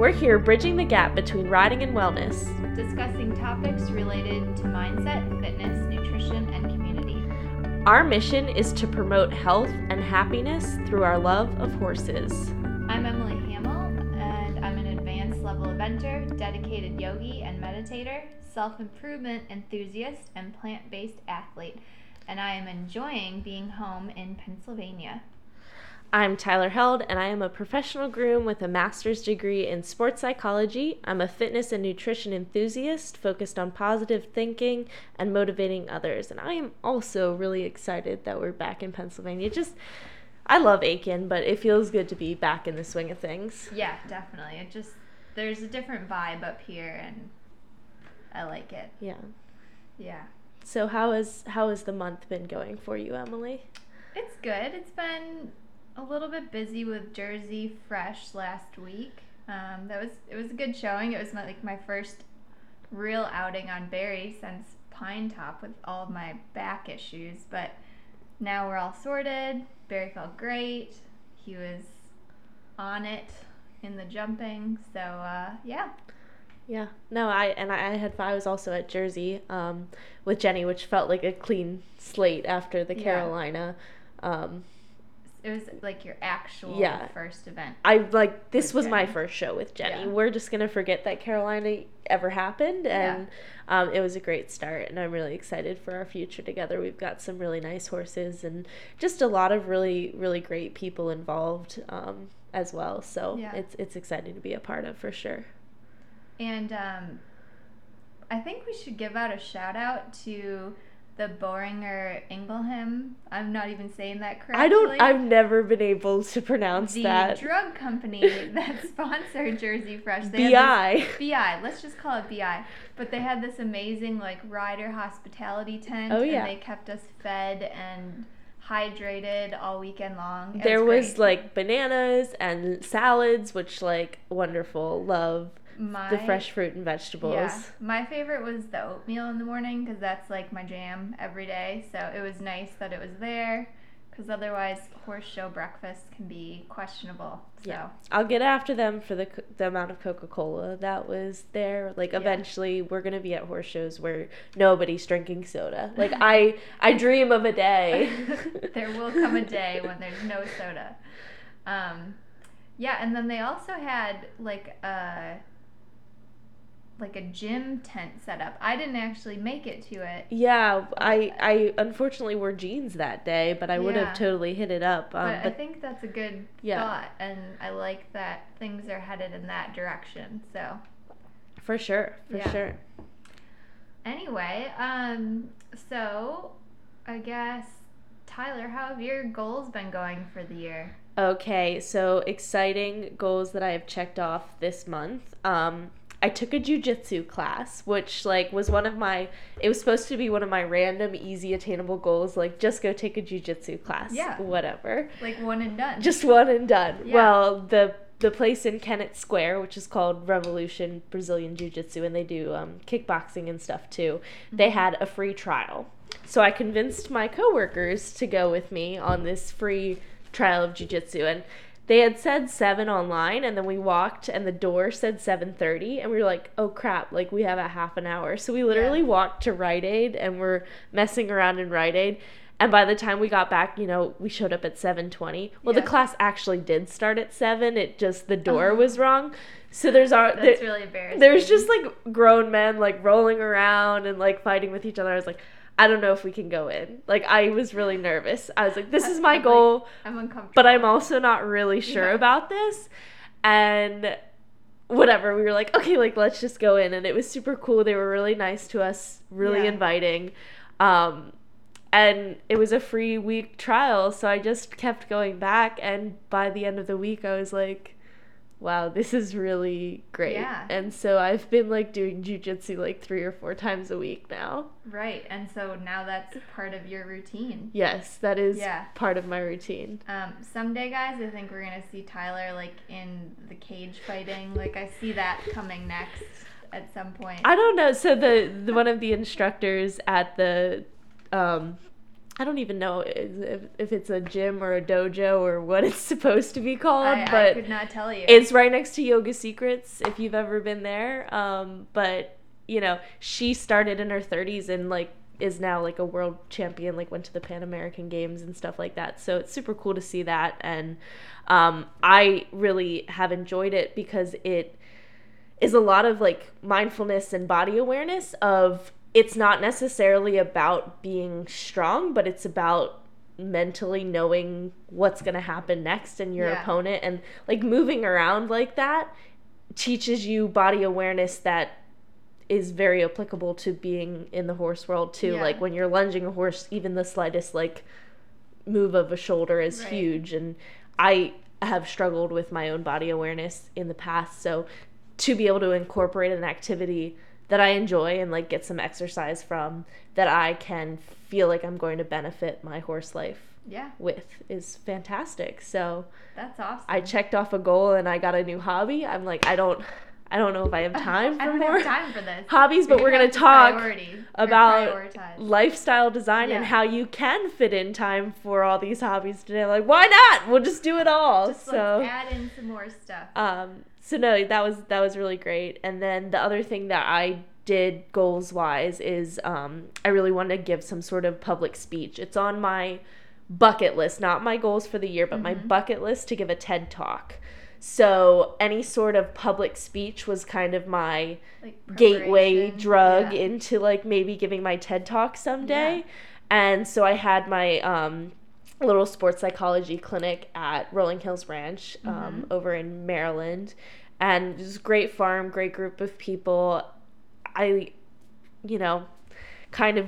We're here bridging the gap between riding and wellness, discussing topics related to mindset, fitness, nutrition, and community. Our mission is to promote health and happiness through our love of horses. I'm Emily Hamill, and I'm an advanced level eventer, dedicated yogi and meditator, self improvement enthusiast, and plant based athlete. And I am enjoying being home in Pennsylvania. I'm Tyler Held, and I am a professional groom with a master's degree in sports psychology. I'm a fitness and nutrition enthusiast focused on positive thinking and motivating others. And I am also really excited that we're back in Pennsylvania. Just, I love Aiken, but it feels good to be back in the swing of things. Yeah, definitely. It just, there's a different vibe up here, and I like it. Yeah. Yeah. So how is how has the month been going for you, Emily? It's good. It's been a little bit busy with Jersey Fresh last week. Um, that was it was a good showing. It was my, like my first real outing on Barry since Pine Top with all of my back issues. But now we're all sorted. Barry felt great. He was on it in the jumping. So uh, yeah. Yeah. No, I and I had I was also at Jersey um, with Jenny, which felt like a clean slate after the Yeah. Carolina. Um, It was like your actual Yeah. first event. I like this was my first show with Jenny. Yeah. We're just gonna forget that Carolina ever happened, and um, it was a great start. And I'm really excited for our future together. We've got some really nice horses and just a lot of really really great people involved um, as well. So Yeah. it's it's exciting to be a part of for sure. And um, I think we should give out a shout out to the Boehringer Ingelheim. I'm not even saying that correctly. I don't. I've never been able to pronounce the that. The drug company that sponsored Jersey Fresh. They Bi. this- BI. Let's just call it BI. But they had this amazing like rider hospitality tent. Oh, yeah. And they kept us fed and hydrated all weekend long. It There was great. like bananas and salads, which like wonderful. Love my the fresh fruit and vegetables. Yeah, my favorite was the oatmeal in the morning because that's like my jam every day. So it was nice that it was there because otherwise horse show breakfast can be questionable. So Yeah. I'll get after them for the the amount of Coca Cola that was there. Like eventually, we're gonna be at horse shows where nobody's drinking soda. Like I I dream of a day. there will come a day when there's no soda. Um, yeah, and then they also had like a like a gym tent set up. I didn't actually make it to it. Yeah, I I unfortunately wore jeans that day, but I would have totally hit it up. Um, But I think that's a good Yeah. thought, and I like that things are headed in that direction. So for sure, for Yeah. sure. anyway, um, so I guess Tyler, how have your goals been going for the year? Okay, so exciting goals that I have checked off this month. Um, I took a jujitsu class, which like was one of my. It was supposed to be one of my random, easy, attainable goals. Like just go take a jujitsu class. Yeah. Whatever. Like one and done. Just one and done. Yeah. Well, the the place in Kennett Square, which is called Revolution Brazilian Jiu Jitsu, and they do um, kickboxing and stuff too. They had a free trial, so I convinced my coworkers to go with me on this free trial of jiu jitsu, and they had said seven online, and then we walked, and the door said seven thirty, and we were like, "Oh crap! Like we have a half an hour." So we literally walked to Rite Aid, and we're messing around in Rite Aid. And by the time we got back, you know, we showed up at 7:20. Well, the class actually did start at 7. It just the door uh-huh. was wrong. So there's our That's there- really embarrassing. there's just like grown men like rolling around and like fighting with each other. I was like, I don't know if we can go in. Like I was really nervous. I was like, this is my I'm like- goal, I'm uncomfortable. but I'm also not really sure Yeah. about this. And whatever, we were like, okay, like let's just go in and it was super cool. They were really nice to us, really Yeah. inviting. Um and it was a free week trial, so I just kept going back and by the end of the week I was like wow, this is really great. Yeah. And so I've been like doing jujitsu like three or four times a week now. right, and so now that's part of your routine. Yes, that is Yeah. part of my routine. Um, someday, guys, I think we're gonna see Tyler like in the cage fighting. Like I see that coming next at some point. I don't know. So the, the one of the instructors at the um I don't even know if, if it's a gym or a dojo or what it's supposed to be called, I, but I could not tell you. it's right next to Yoga Secrets if you've ever been there. Um, but you know, she started in her 30s and like is now like a world champion, like went to the Pan American Games and stuff like that. So it's super cool to see that. And um, I really have enjoyed it because it is a lot of like mindfulness and body awareness of it's not necessarily about being strong, but it's about mentally knowing what's going to happen next and your Yeah. opponent and like moving around like that teaches you body awareness that is very applicable to being in the horse world too Yeah. like when you're lunging a horse even the slightest like move of a shoulder is Right. huge and i have struggled with my own body awareness in the past so to be able to incorporate an activity that i enjoy and like get some exercise from that i can feel like i'm going to benefit my horse life yeah, with is fantastic so that's awesome. I checked off a goal and I got a new hobby. I'm like, I don't, I don't know if I have time for I don't more have time for this. hobbies, but we're gonna talk about lifestyle design and how you can fit in time for all these hobbies today. Like, why not? We'll just do it all. Just so, add in some more stuff. um, so no, that was that was really great. And then the other thing that I did goals wise is um, I really wanted to give some sort of public speech. It's on my bucket list, not my goals for the year, but my Mhm. bucket list to give a TED talk. So any sort of public speech was kind of my like gateway drug Yeah. into like maybe giving my TED talk someday. Yeah. And so I had my um, little sports psychology clinic at Rolling Hills Ranch um, Mhm. over in Maryland. And it was great farm, great group of people. I, you know, kind of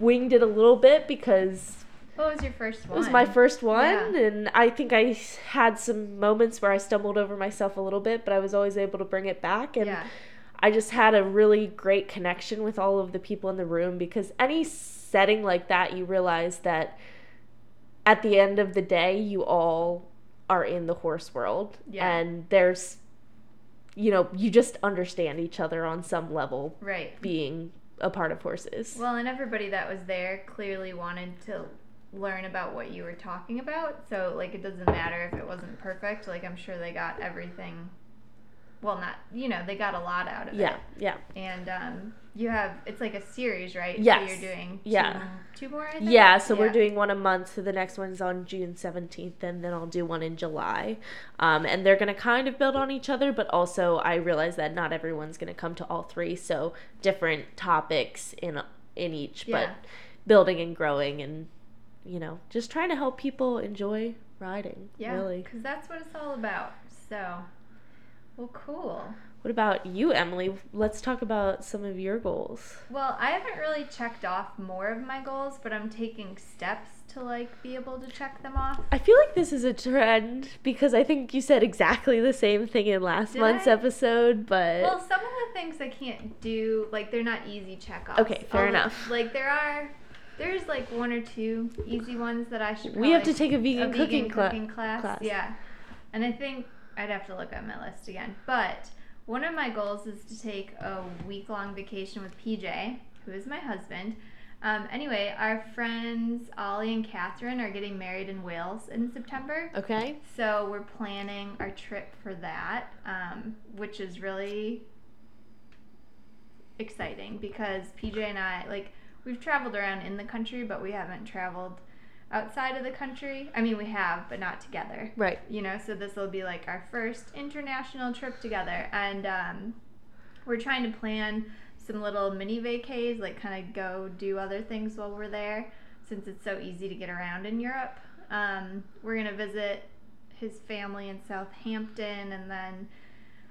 winged it a little bit because What was your first one? it was my first one, Yeah. and I think I had some moments where I stumbled over myself a little bit, but I was always able to bring it back. And Yeah. I just had a really great connection with all of the people in the room because any setting like that, you realize that at the end of the day, you all are in the horse world. Yeah. And there's, you know, you just understand each other on some level Right. being a part of horses. Well, and everybody that was there clearly wanted to learn about what you were talking about. So, like, it doesn't matter if it wasn't perfect. Like, I'm sure they got everything. Well, not, you know, they got a lot out of yeah, it. yeah. Yeah. And um, you have, it's like a series, right? Yes. So you're doing two, Yeah. two more, I think? Yeah, so we're doing one a month. So the next one's on June 17th, and then I'll do one in July. Um, and they're going to kind of build on each other, but also I realize that not everyone's going to come to all three. So different topics in in each, Yeah. but building and growing and, you know, just trying to help people enjoy riding. Yeah. Really. Because that's what it's all about. So, well, cool. What about you, Emily? Let's talk about some of your goals. Well, I haven't really checked off more of my goals, but I'm taking steps to like be able to check them off. I feel like this is a trend because I think you said exactly the same thing in last Did month's I? episode, but Well, some of the things I can't do, like they're not easy checkoffs. Okay, fair Although, enough. Like there are, there's like one or two easy ones that I should. we have to take a vegan, a cooking, vegan cla- cooking class. class. Yeah, and I think I'd have to look at my list again. But one of my goals is to take a week long vacation with PJ, who is my husband. Um, anyway, our friends Ollie and Catherine are getting married in Wales in September. Okay. So we're planning our trip for that, um, which is really exciting because PJ and I like we've traveled around in the country, but we haven't traveled outside of the country. I mean, we have, but not together. Right. You know, so this will be like our first international trip together, and um, we're trying to plan some little mini vacays, like kind of go do other things while we're there, since it's so easy to get around in Europe. Um, we're gonna visit his family in Southampton, and then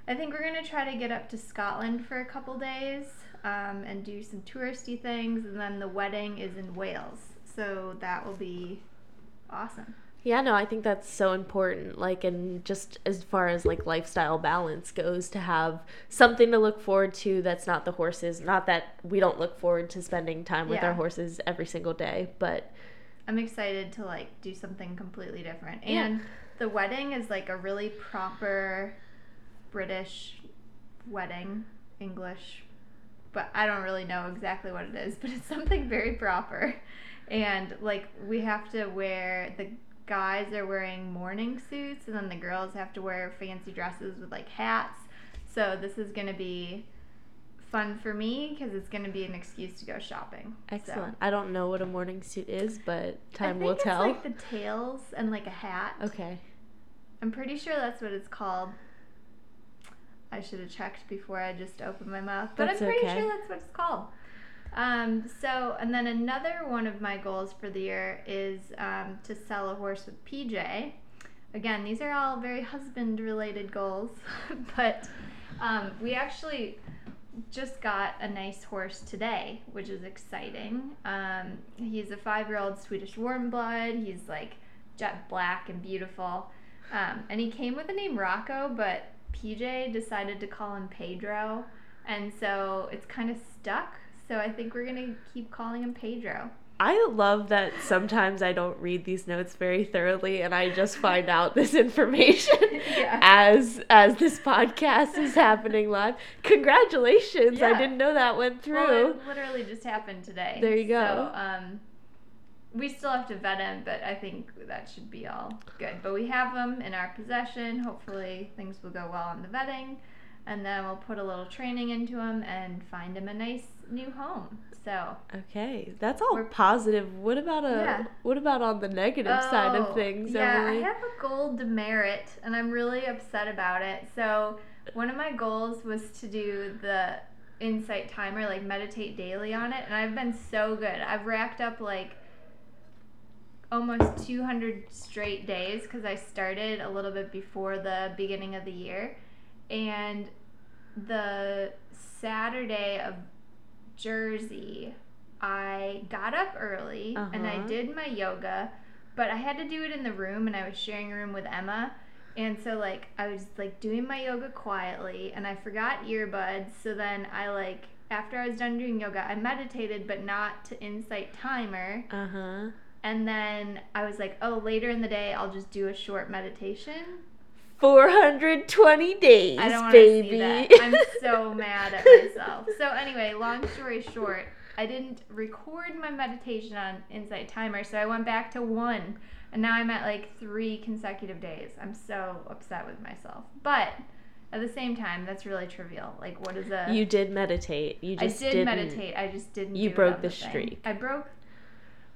I think we're gonna try to get up to Scotland for a couple days um, and do some touristy things, and then the wedding is in Wales, so that will be awesome. Yeah, no, I think that's so important. Like, and just as far as like lifestyle balance goes, to have something to look forward to that's not the horses. Not that we don't look forward to spending time with Yeah. our horses every single day, but I'm excited to like do something completely different. Yeah. And the wedding is like a really proper British wedding, English but I don't really know exactly what it is, but it's something very proper. And like we have to wear the guys are wearing morning suits and then the girls have to wear fancy dresses with like hats. So this is going to be fun for me because it's going to be an excuse to go shopping. Excellent. So. I don't know what a morning suit is, but time will tell. like the tails and like a hat. Okay. I'm pretty sure that's what it's called. I should have checked before I just opened my mouth, but that's I'm pretty okay. sure that's what it's called. Um, so, and then another one of my goals for the year is um, to sell a horse with PJ. Again, these are all very husband related goals, but um, we actually just got a nice horse today, which is exciting. Um, he's a five year old Swedish warm blood. He's like jet black and beautiful. Um, and he came with the name Rocco, but PJ decided to call him Pedro. And so it's kind of stuck. So I think we're going to keep calling him Pedro. I love that sometimes I don't read these notes very thoroughly and I just find out this information yeah. as as this podcast is happening live. Congratulations. Yeah. I didn't know that went through. Well, it literally just happened today. There you go. So, um we still have to vet him, but I think that should be all good. But we have him in our possession. Hopefully, things will go well on the vetting, and then we'll put a little training into him and find him a nice new home. So okay, that's all positive. What about a yeah. what about on the negative oh, side of oh, things? Yeah, Emily? I have a goal demerit, and I'm really upset about it. So one of my goals was to do the insight timer, like meditate daily on it, and I've been so good. I've racked up like almost 200 straight days because I started a little bit before the beginning of the year. And the Saturday of Jersey, I got up early uh-huh. and I uh-huh. did my yoga, but I had to do it in the room and I was sharing a room with Emma. And so like I was like doing my yoga quietly and I forgot earbuds. So then I like after I was done doing yoga, I meditated but not to insight timer. Uh-huh. And then I was like, oh, later in the day, I'll just do a short meditation. 420 days, I don't baby. See that. I'm so mad at myself. So anyway, long story short, I didn't record my meditation on Insight Timer, so I went back to one, and now I'm at like three consecutive days. I'm so upset with myself, but at the same time, that's really trivial. Like, what is a? You did meditate. You just I did didn't, meditate. I just didn't. You broke the, the streak. I broke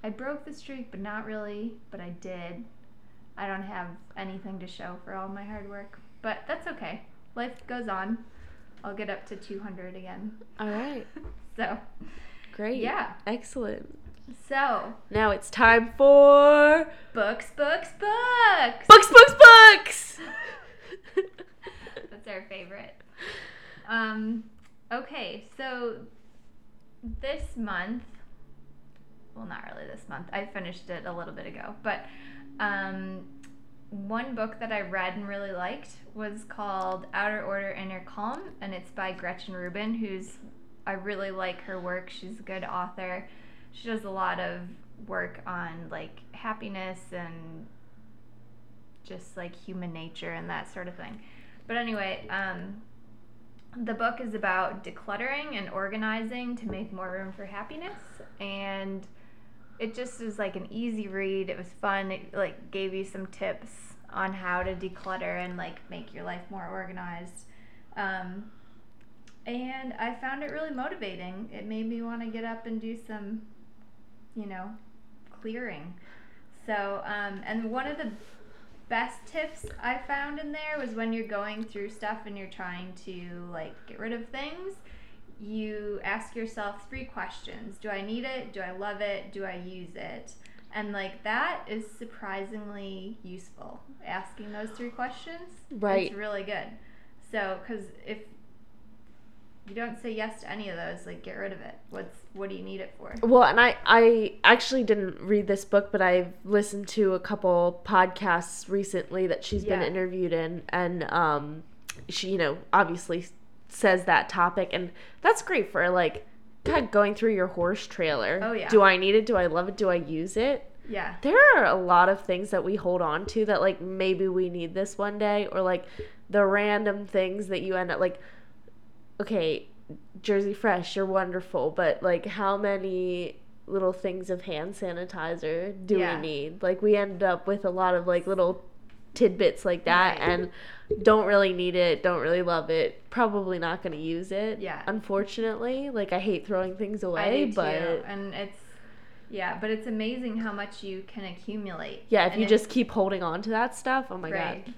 I broke the streak, but not really, but I did. I don't have anything to show for all my hard work, but that's okay. Life goes on. I'll get up to 200 again. All right. so, great. Yeah. Excellent. So, now it's time for books, books, books. Books, books, books. that's our favorite. Um okay, so this month well, not really this month. I finished it a little bit ago, but um, one book that I read and really liked was called Outer Order Inner Calm, and it's by Gretchen Rubin, who's I really like her work. She's a good author. She does a lot of work on like happiness and just like human nature and that sort of thing. But anyway, um, the book is about decluttering and organizing to make more room for happiness and it just was like an easy read. It was fun. It like gave you some tips on how to declutter and like make your life more organized. Um, and I found it really motivating. It made me want to get up and do some, you know, clearing. So, um, and one of the best tips I found in there was when you're going through stuff and you're trying to like get rid of things you ask yourself three questions Do I need it? Do I love it? Do I use it? And like that is surprisingly useful. Asking those three questions, right? It's really good. So, because if you don't say yes to any of those, like get rid of it. What's what do you need it for? Well, and I I actually didn't read this book, but I've listened to a couple podcasts recently that she's yeah. been interviewed in, and um, she you know obviously says that topic and that's great for like kind of going through your horse trailer. Oh yeah. Do I need it? Do I love it? Do I use it? Yeah. There are a lot of things that we hold on to that like maybe we need this one day or like the random things that you end up like okay, Jersey Fresh, you're wonderful, but like how many little things of hand sanitizer do Yeah. we need? Like we end up with a lot of like little tidbits like that Right. and don't really need it, don't really love it, probably not going to use it. Yeah. Unfortunately, like I hate throwing things I away, do but too, and it's yeah, but it's amazing how much you can accumulate. yeah, if And you just keep holding on to that stuff, oh my right. god.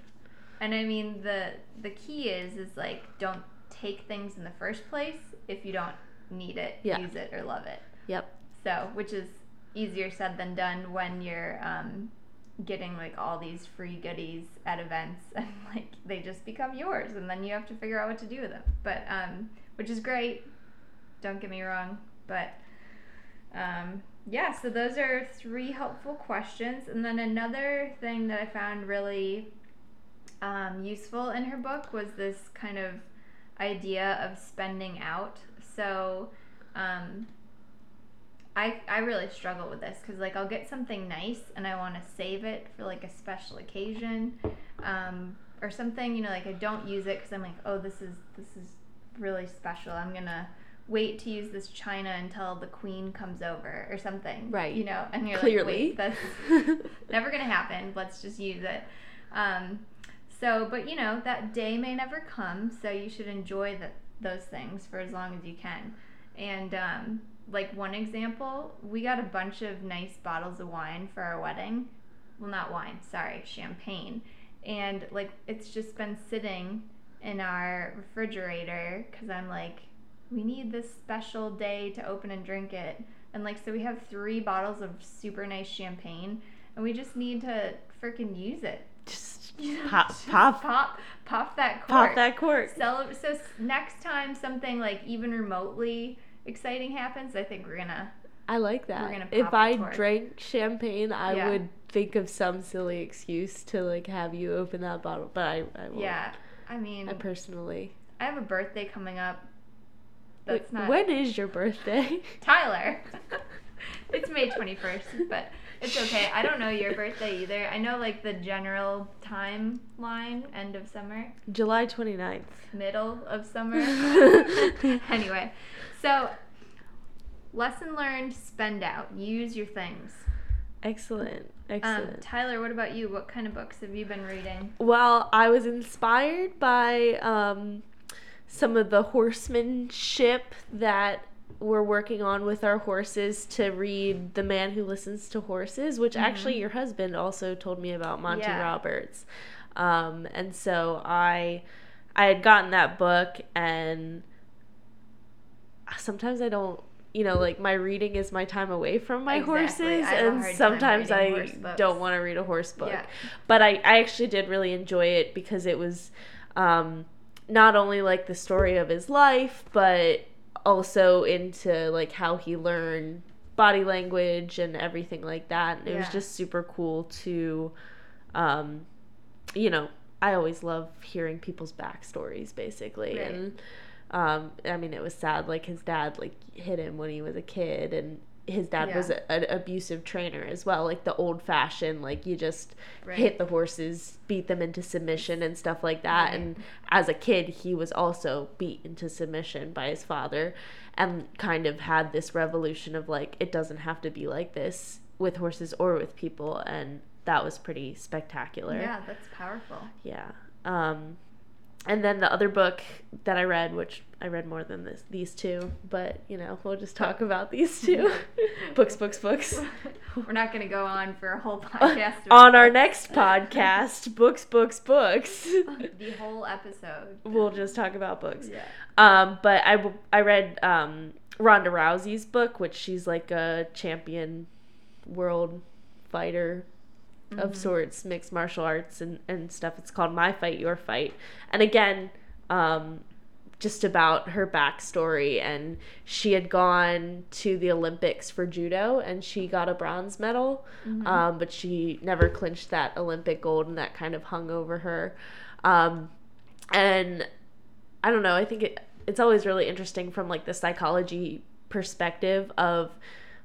And I mean the the key is is like don't take things in the first place if you don't need it, Yeah. use it, or love it. Yep. So, which is easier said than done when you're um, getting like all these free goodies at events and like they just become yours and then you have to figure out what to do with them. But um, which is great. Don't get me wrong, but um, yeah. So those are three helpful questions, and then another thing that I found really um, useful in her book was this kind of idea of spending out. So. Um, I, I really struggle with this because like I'll get something nice and I want to save it for like a special occasion um, or something you know like I don't use it because I'm like oh this is this is really special I'm gonna wait to use this china until the queen comes over or something Right. you know and you're Clearly. like that's never gonna happen let's just use it um, so but you know that day may never come so you should enjoy the, those things for as long as you can and um, like one example, we got a bunch of nice bottles of wine for our wedding. Well, not wine, sorry, champagne. And like it's just been sitting in our refrigerator because I'm like, we need this special day to open and drink it. And like, so we have three bottles of super nice champagne, and we just need to freaking use it. Just pop, just pop, pop, pop that cork. pop that cork. Cele- so next time something like even remotely exciting happens, I think we're gonna. I like that. We're gonna if I drank champagne, I Yeah. would think of some silly excuse to like have you open that bottle, but I, I won't. Yeah, I mean, I personally. I have a birthday coming up. That's Wait, not When is your birthday? Tyler. it's May twenty first, but it's okay. I don't know your birthday either. I know like the general timeline, end of summer, July 29th. middle of summer. anyway, so lesson learned: spend out, use your things. Excellent. Um, Excellent. Tyler, what about you? What kind of books have you been reading? well, I was inspired by um, some of the horsemanship that we're working on with our horses to read The Man Who Listens to Horses, which actually your husband also told me about Monty Yeah. Roberts. Um, and so I I had gotten that book and sometimes I don't you know, like my reading is my time away from my Exactly. horses, I have a and sometimes I don't want to read a horse book Yeah. but I, I actually did really enjoy it because it was um, not only like the story of his life but also into like how he learned body language and everything like that. And it was just super cool to um, you know i always love hearing people's backstories basically. Right. and um, i mean it was sad like his dad like hit him when he was a kid and his dad was a, an abusive trainer as well like the old fashioned like you just Right. hit the horses beat them into submission and stuff like that Right. and as a kid he was also beat into submission by his father and kind of had this revolution of like it doesn't have to be like this with horses or with people and that was pretty spectacular Yeah, that's powerful. yeah. Um, and then the other book that I read, which I read more than this, these two, but you know, we'll just talk about these two books, books, books. We're not going to go on for a whole podcast. On our next podcast, books, books, books. the whole episode. we'll just talk about books. Yeah. Um, but I, w- I read um, Ronda Rousey's book, which she's like a champion world fighter of sorts, mixed martial arts and, and stuff. It's called My Fight, Your Fight. And again, um, just about her backstory. And she had gone to the Olympics for judo and she got a bronze medal, um, but she never clinched that Olympic gold and that kind of hung over her. Um, and I don't know, I think it, it's always really interesting from like the psychology perspective of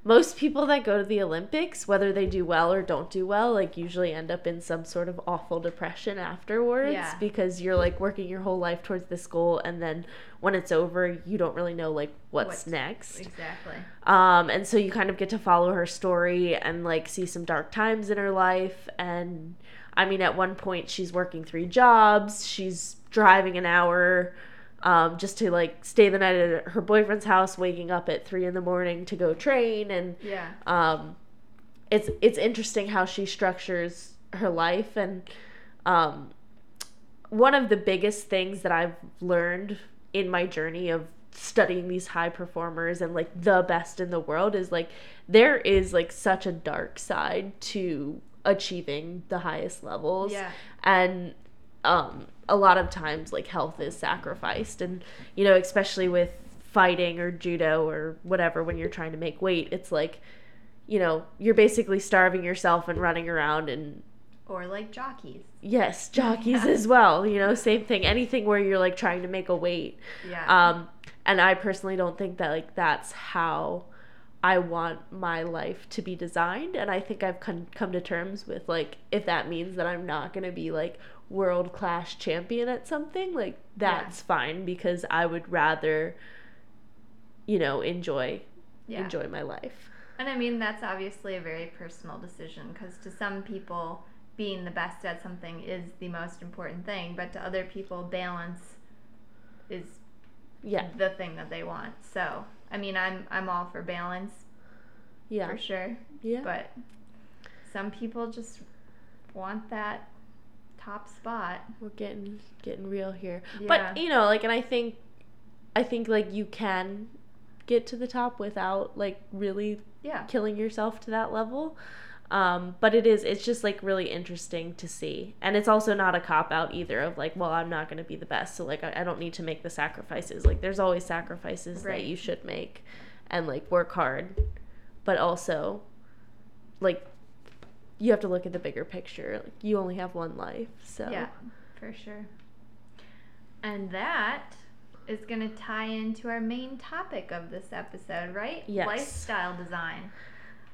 most people that go to the Olympics, whether they do well or don't do well, like usually end up in some sort of awful depression afterwards Yeah. because you're like working your whole life towards this goal and then when it's over, you don't really know like what's What's- next. Exactly. Um, and so you kind of get to follow her story and like see some dark times in her life. And I mean, at one point, she's working three jobs, she's driving an hour um, just to like stay the night at her boyfriend's house, waking up at three in the morning to go train. And Yeah. um, it's it's interesting how she structures her life and um, one of the biggest things that I've learned in my journey of studying these high performers and like the best in the world is like there is like such a dark side to achieving the highest levels Yeah. and um a lot of times like health is sacrificed and you know especially with fighting or judo or whatever when you're trying to make weight it's like you know you're basically starving yourself and running around and Or like jockeys. yes jockeys Yeah. as well you know same thing anything where you're like trying to make a weight Yeah. um and i personally don't think that like that's how i want my life to be designed and i think i've come, come to terms with like if that means that i'm not going to be like world class champion at something like that's fine because i would rather you know enjoy yeah. enjoy my life. And I mean, that's obviously a very personal decision because to some people, being the best at something is the most important thing, but to other people, balance is yeah. the thing that they want. So, I mean, I'm I'm all for balance. Yeah. For sure, yeah. But some people just want that top spot. we're getting getting real here Yeah. but you know like and i think i think like you can get to the top without like really Yeah. killing yourself to that level um, but it is it's just like really interesting to see and it's also not a cop out either of like well i'm not going to be the best so like I, I don't need to make the sacrifices like there's always sacrifices Right. that you should make and like work hard but also like you have to look at the bigger picture like you only have one life so Yeah, for sure. And that is going to tie into our main topic of this episode, right? Yes. Lifestyle design.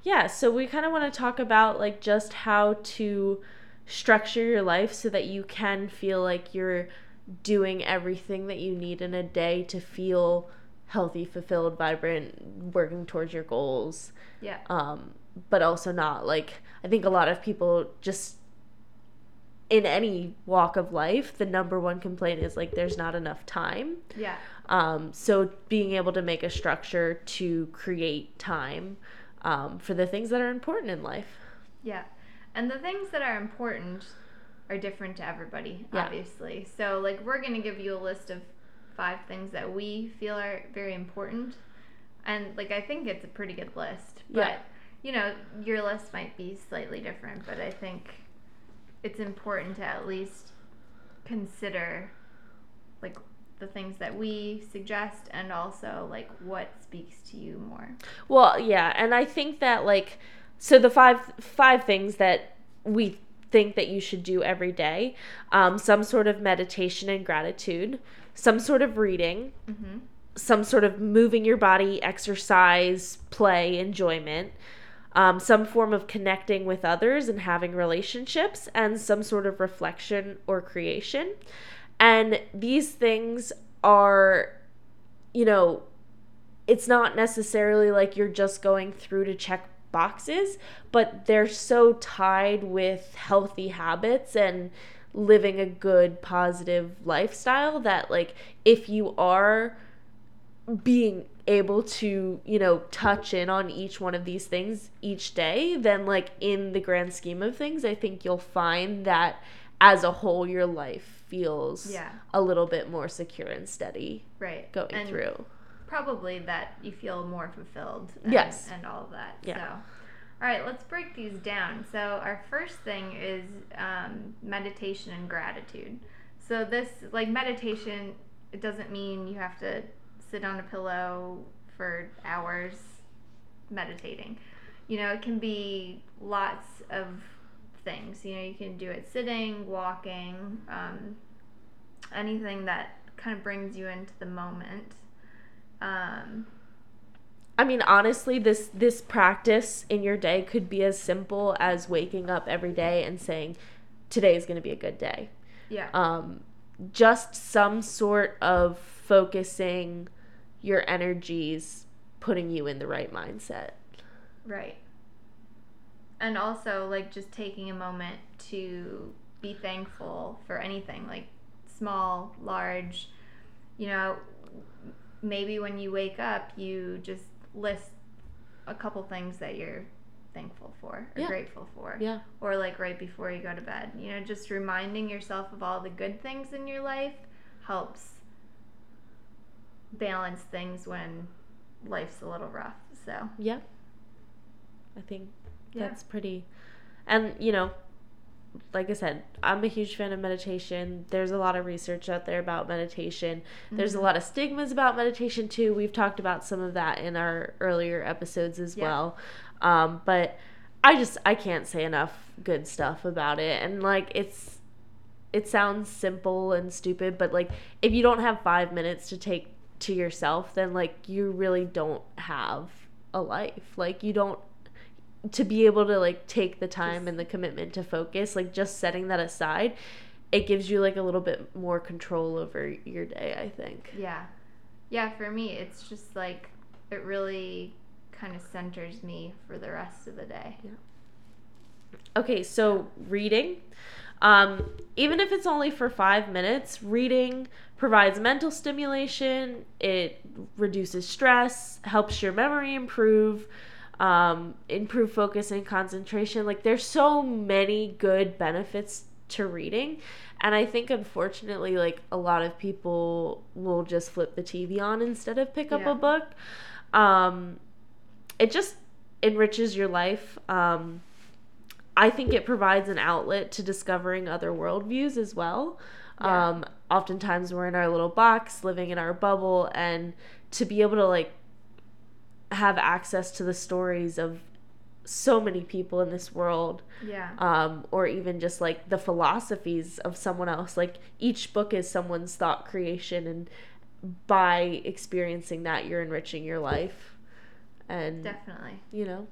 Yeah, so we kind of want to talk about like just how to structure your life so that you can feel like you're doing everything that you need in a day to feel healthy, fulfilled, vibrant, working towards your goals. Yeah. Um, but also not like I think a lot of people just in any walk of life, the number one complaint is like there's not enough time. Yeah. Um, so being able to make a structure to create time um, for the things that are important in life. Yeah. And the things that are important are different to everybody, Yeah. obviously. So, like, we're going to give you a list of five things that we feel are very important. And, like, I think it's a pretty good list. But, Yeah. You know, your list might be slightly different, but I think it's important to at least consider, like, the things that we suggest and also, like, what speaks to you more. Well, yeah, and I think that like so the five five things that we think that you should do every day, um, some sort of meditation and gratitude, some sort of reading, Mm-hmm. some sort of moving your body, exercise, play, enjoyment, um, some form of connecting with others and having relationships, and some sort of reflection or creation. And these things are, you know, it's not necessarily like you're just going through to check boxes, but they're so tied with healthy habits and living a good, positive lifestyle that, like, if you are being able to, you know, touch in on each one of these things each day, then, like, in the grand scheme of things, I think you'll find that as a whole, your life feels Yeah. a little bit more secure and steady Right. going And through. probably that you feel more fulfilled and, Yes. and all of that Yeah. so all right let's break these down so our first thing is um, meditation and gratitude so this like meditation it doesn't mean you have to sit on a pillow for hours meditating you know it can be lots of things you know you can do it sitting walking um, anything that kind of brings you into the moment um, I mean, honestly, this this practice in your day could be as simple as waking up every day and saying, "Today is going to be a good day." Yeah. Um, just some sort of focusing your energies, putting you in the right mindset. Right. And also, like, just taking a moment to be thankful for anything, like small, large. You know, maybe when you wake up, you just list a couple things that you're thankful for or Yeah. grateful for. Yeah. Or, like, right before you go to bed. You know, just reminding yourself of all the good things in your life helps balance things when life's a little rough. So, Yeah. I think Yeah. that's pretty. And, you know, like I said, I'm a huge fan of meditation. There's a lot of research out there about meditation. There's a Mhm. lot of stigmas about meditation too. We've talked about some of that in our earlier episodes as Yeah. well. Um, but I just I can't say enough good stuff about it. And like it's it sounds simple and stupid, but like if you don't have 5 minutes to take to yourself, then like you really don't have a life. Like you don't to be able to like take the time and the commitment to focus, like just setting that aside, it gives you like a little bit more control over your day, I think. Yeah. Yeah, for me, it's just like it really kind of centers me for the rest of the day. Yeah. Okay, so reading. Um, even if it's only for five minutes, reading provides mental stimulation, it reduces stress, helps your memory improve, um, improve focus and concentration. Like, there's so many good benefits to reading. And I think, unfortunately, like a lot of people will just flip the TV on instead of pick up Yeah. a book. Um, it just enriches your life. Um, I think it provides an outlet to discovering other worldviews as well. Yeah. Um, oftentimes we're in our little box, living in our bubble, and to be able to like have access to the stories of so many people in this world, Yeah. um, or even just like the philosophies of someone else. Like each book is someone's thought creation, and by experiencing that, you're enriching your life. And Definitely. you know,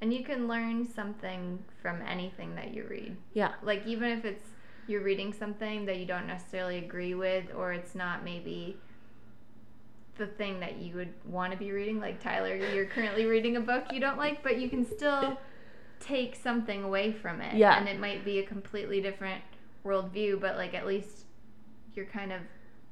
And you can learn something from anything that you read. yeah, Like even if it's you're reading something that you don't necessarily agree with or it's not maybe the thing that you would want to be reading like Tyler you're currently reading a book you don't like but you can still take something away from it Yeah. and it might be a completely different worldview but like at least you're kind of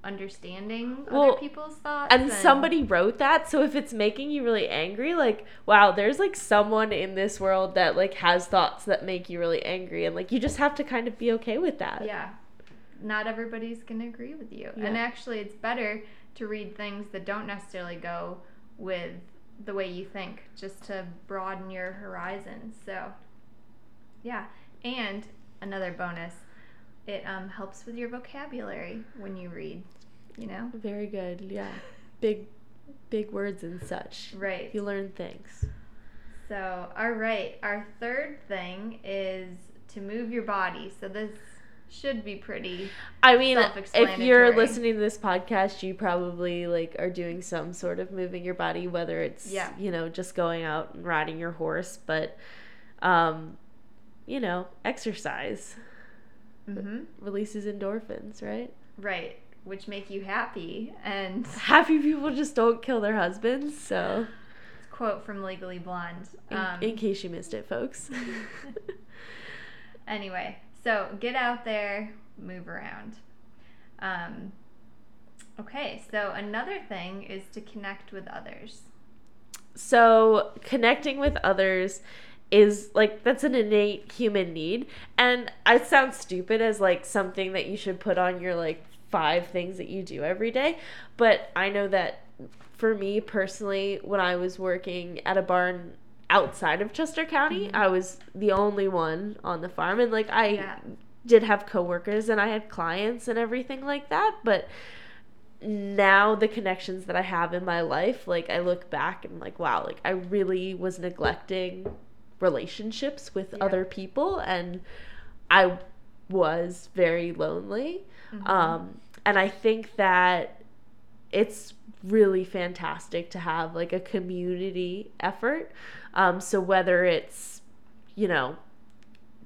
understanding Well, other people's thoughts and somebody wrote that so if it's making you really angry like wow there's like someone in this world that like has thoughts that make you really angry and like you just have to kind of be okay with that Yeah. Not everybody's going to agree with you. And actually, it's better to read things that don't necessarily go with the way you think, just to broaden your horizons. So, yeah. And another bonus it um, helps with your vocabulary when you read, you know? very good yeah big big words and such Right. you learn things So, all right. Our third thing is to move your body. So, this should be pretty. i mean if you're listening to this podcast you probably like are doing some sort of moving your body whether it's Yeah. you know just going out and riding your horse but um you know exercise hmm releases endorphins right Right. Which make you happy. And happy people just don't kill their husbands so quote from Legally Blonde. in, Um, in case you missed it folks anyway, so get out there, move around. Um, okay, so another thing is to connect with others. so connecting with others is like that's an innate human need and it sounds stupid as like something that you should put on your like five things that you do every day but i know that for me personally when i was working at a barn outside of chester county Mhm. i was the only one on the farm and like i Yeah. did have coworkers and i had clients and everything like that but now the connections that I have in my life, like I look back and I'm like, wow, like I really was neglecting relationships with Yeah. other people and I was very lonely. Mhm. Um, and I think that it's really fantastic to have like a community effort. Um, so whether it's, you know,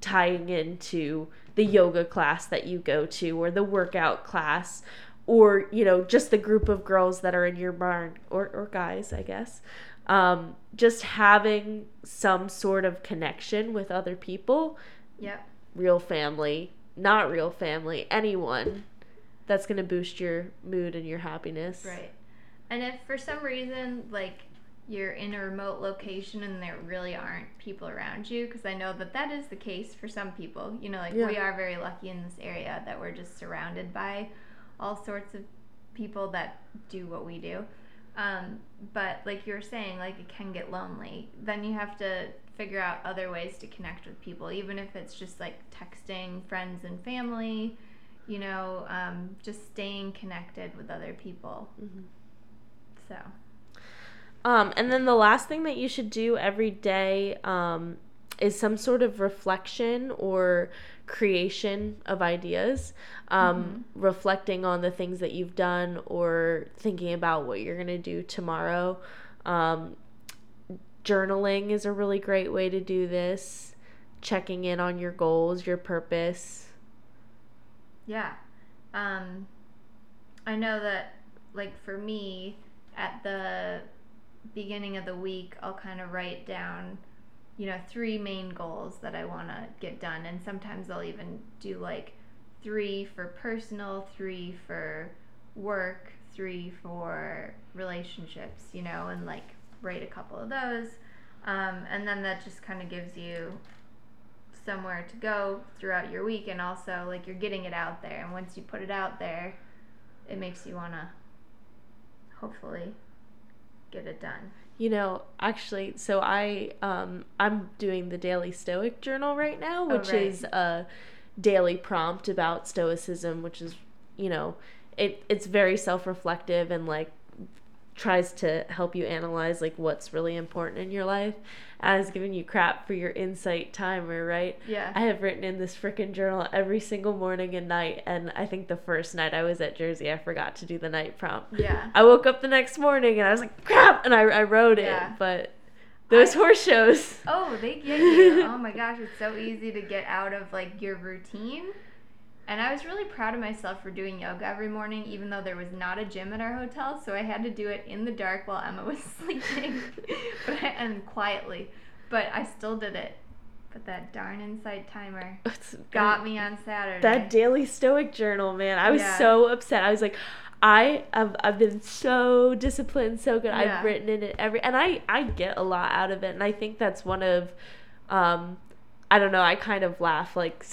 tying into the yoga class that you go to or the workout class or you know just the group of girls that are in your barn or, or guys i guess um, just having some sort of connection with other people Yep. real family not real family anyone that's going to boost your mood and your happiness Right. And if for some reason, like, you're in a remote location and there really aren't people around you, because I know that that is the case for some people. You know, like, Yeah. we are very lucky in this area that we're just surrounded by all sorts of people that do what we do. Um, but, like you were saying, like, it can get lonely. Then you have to figure out other ways to connect with people, even if it's just like texting friends and family, you know, um, just staying connected with other people. Mhm. So, Um, and then the last thing that you should do every day um, is some sort of reflection or creation of ideas, um, reflecting on the things that you've done or thinking about what you're going to do tomorrow. Um, journaling is a really great way to do this, checking in on your goals, your purpose. yeah. Um, I know that, like, for me, at the beginning of the week, I'll kind of write down, you know, three main goals that I want to get done. And sometimes I'll even do, like, three for personal, three for work, three for relationships, you know, and, like, write a couple of those. Um, and then that just kind of gives you somewhere to go throughout your week and also like you're getting it out there and once you put it out there it makes you want to hopefully get it done You know, actually, so I um I'm doing the daily stoic journal right now, which Oh, right. is a daily prompt about stoicism, which is, you know, it it's very self-reflective and like tries to help you analyze like what's really important in your life. I was giving you crap for your insight timer, right? yeah I have written in this freaking journal every single morning and night, and I think the first night I was at Jersey, I forgot to do the night prompt. yeah I woke up the next morning and I was like, crap, and I, I wrote Yeah. it. But those I- horse shows. oh they get you oh my gosh it's so easy to get out of like your routine and i was really proud of myself for doing yoga every morning even though there was not a gym at our hotel so i had to do it in the dark while emma was sleeping but I, and quietly but i still did it but that darn insight timer got me on saturday That daily stoic journal, man. I was Yeah. so upset. I was like, I have I've been so disciplined, so good. Yeah. I've written in it every and I I get a lot out of it, and I think that's one of, um, I don't know. I kind of laugh like.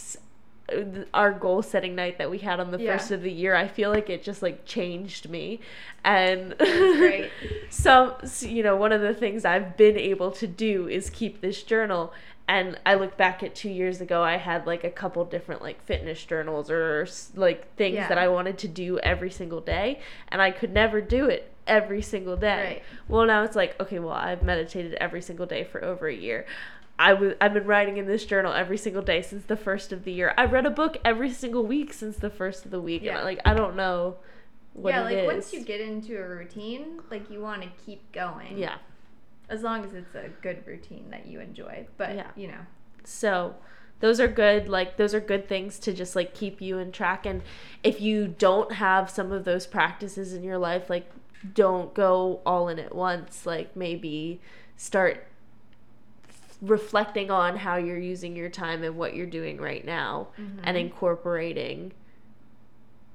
Our goal setting night that we had on the Yeah. first of the year i feel like it just like changed me and so you know one of the things i've been able to do is keep this journal and i look back at two years ago i had like a couple different like fitness journals or like things Yeah. that i wanted to do every single day and i could never do it every single day Right. well now it's like okay well i've meditated every single day for over a year I w- I've been writing in this journal every single day since the first of the year. I read a book every single week since the first of the week. And Yeah. I, like I don't know what yeah, it like is. once you get into a routine, like you want to keep going. yeah. As long as it's a good routine that you enjoy. But Yeah. you know. So those are good like those are good things to just like keep you in track and if you don't have some of those practices in your life like don't go all in at once like maybe start reflecting on how you're using your time and what you're doing right now and mm-hmm. incorporating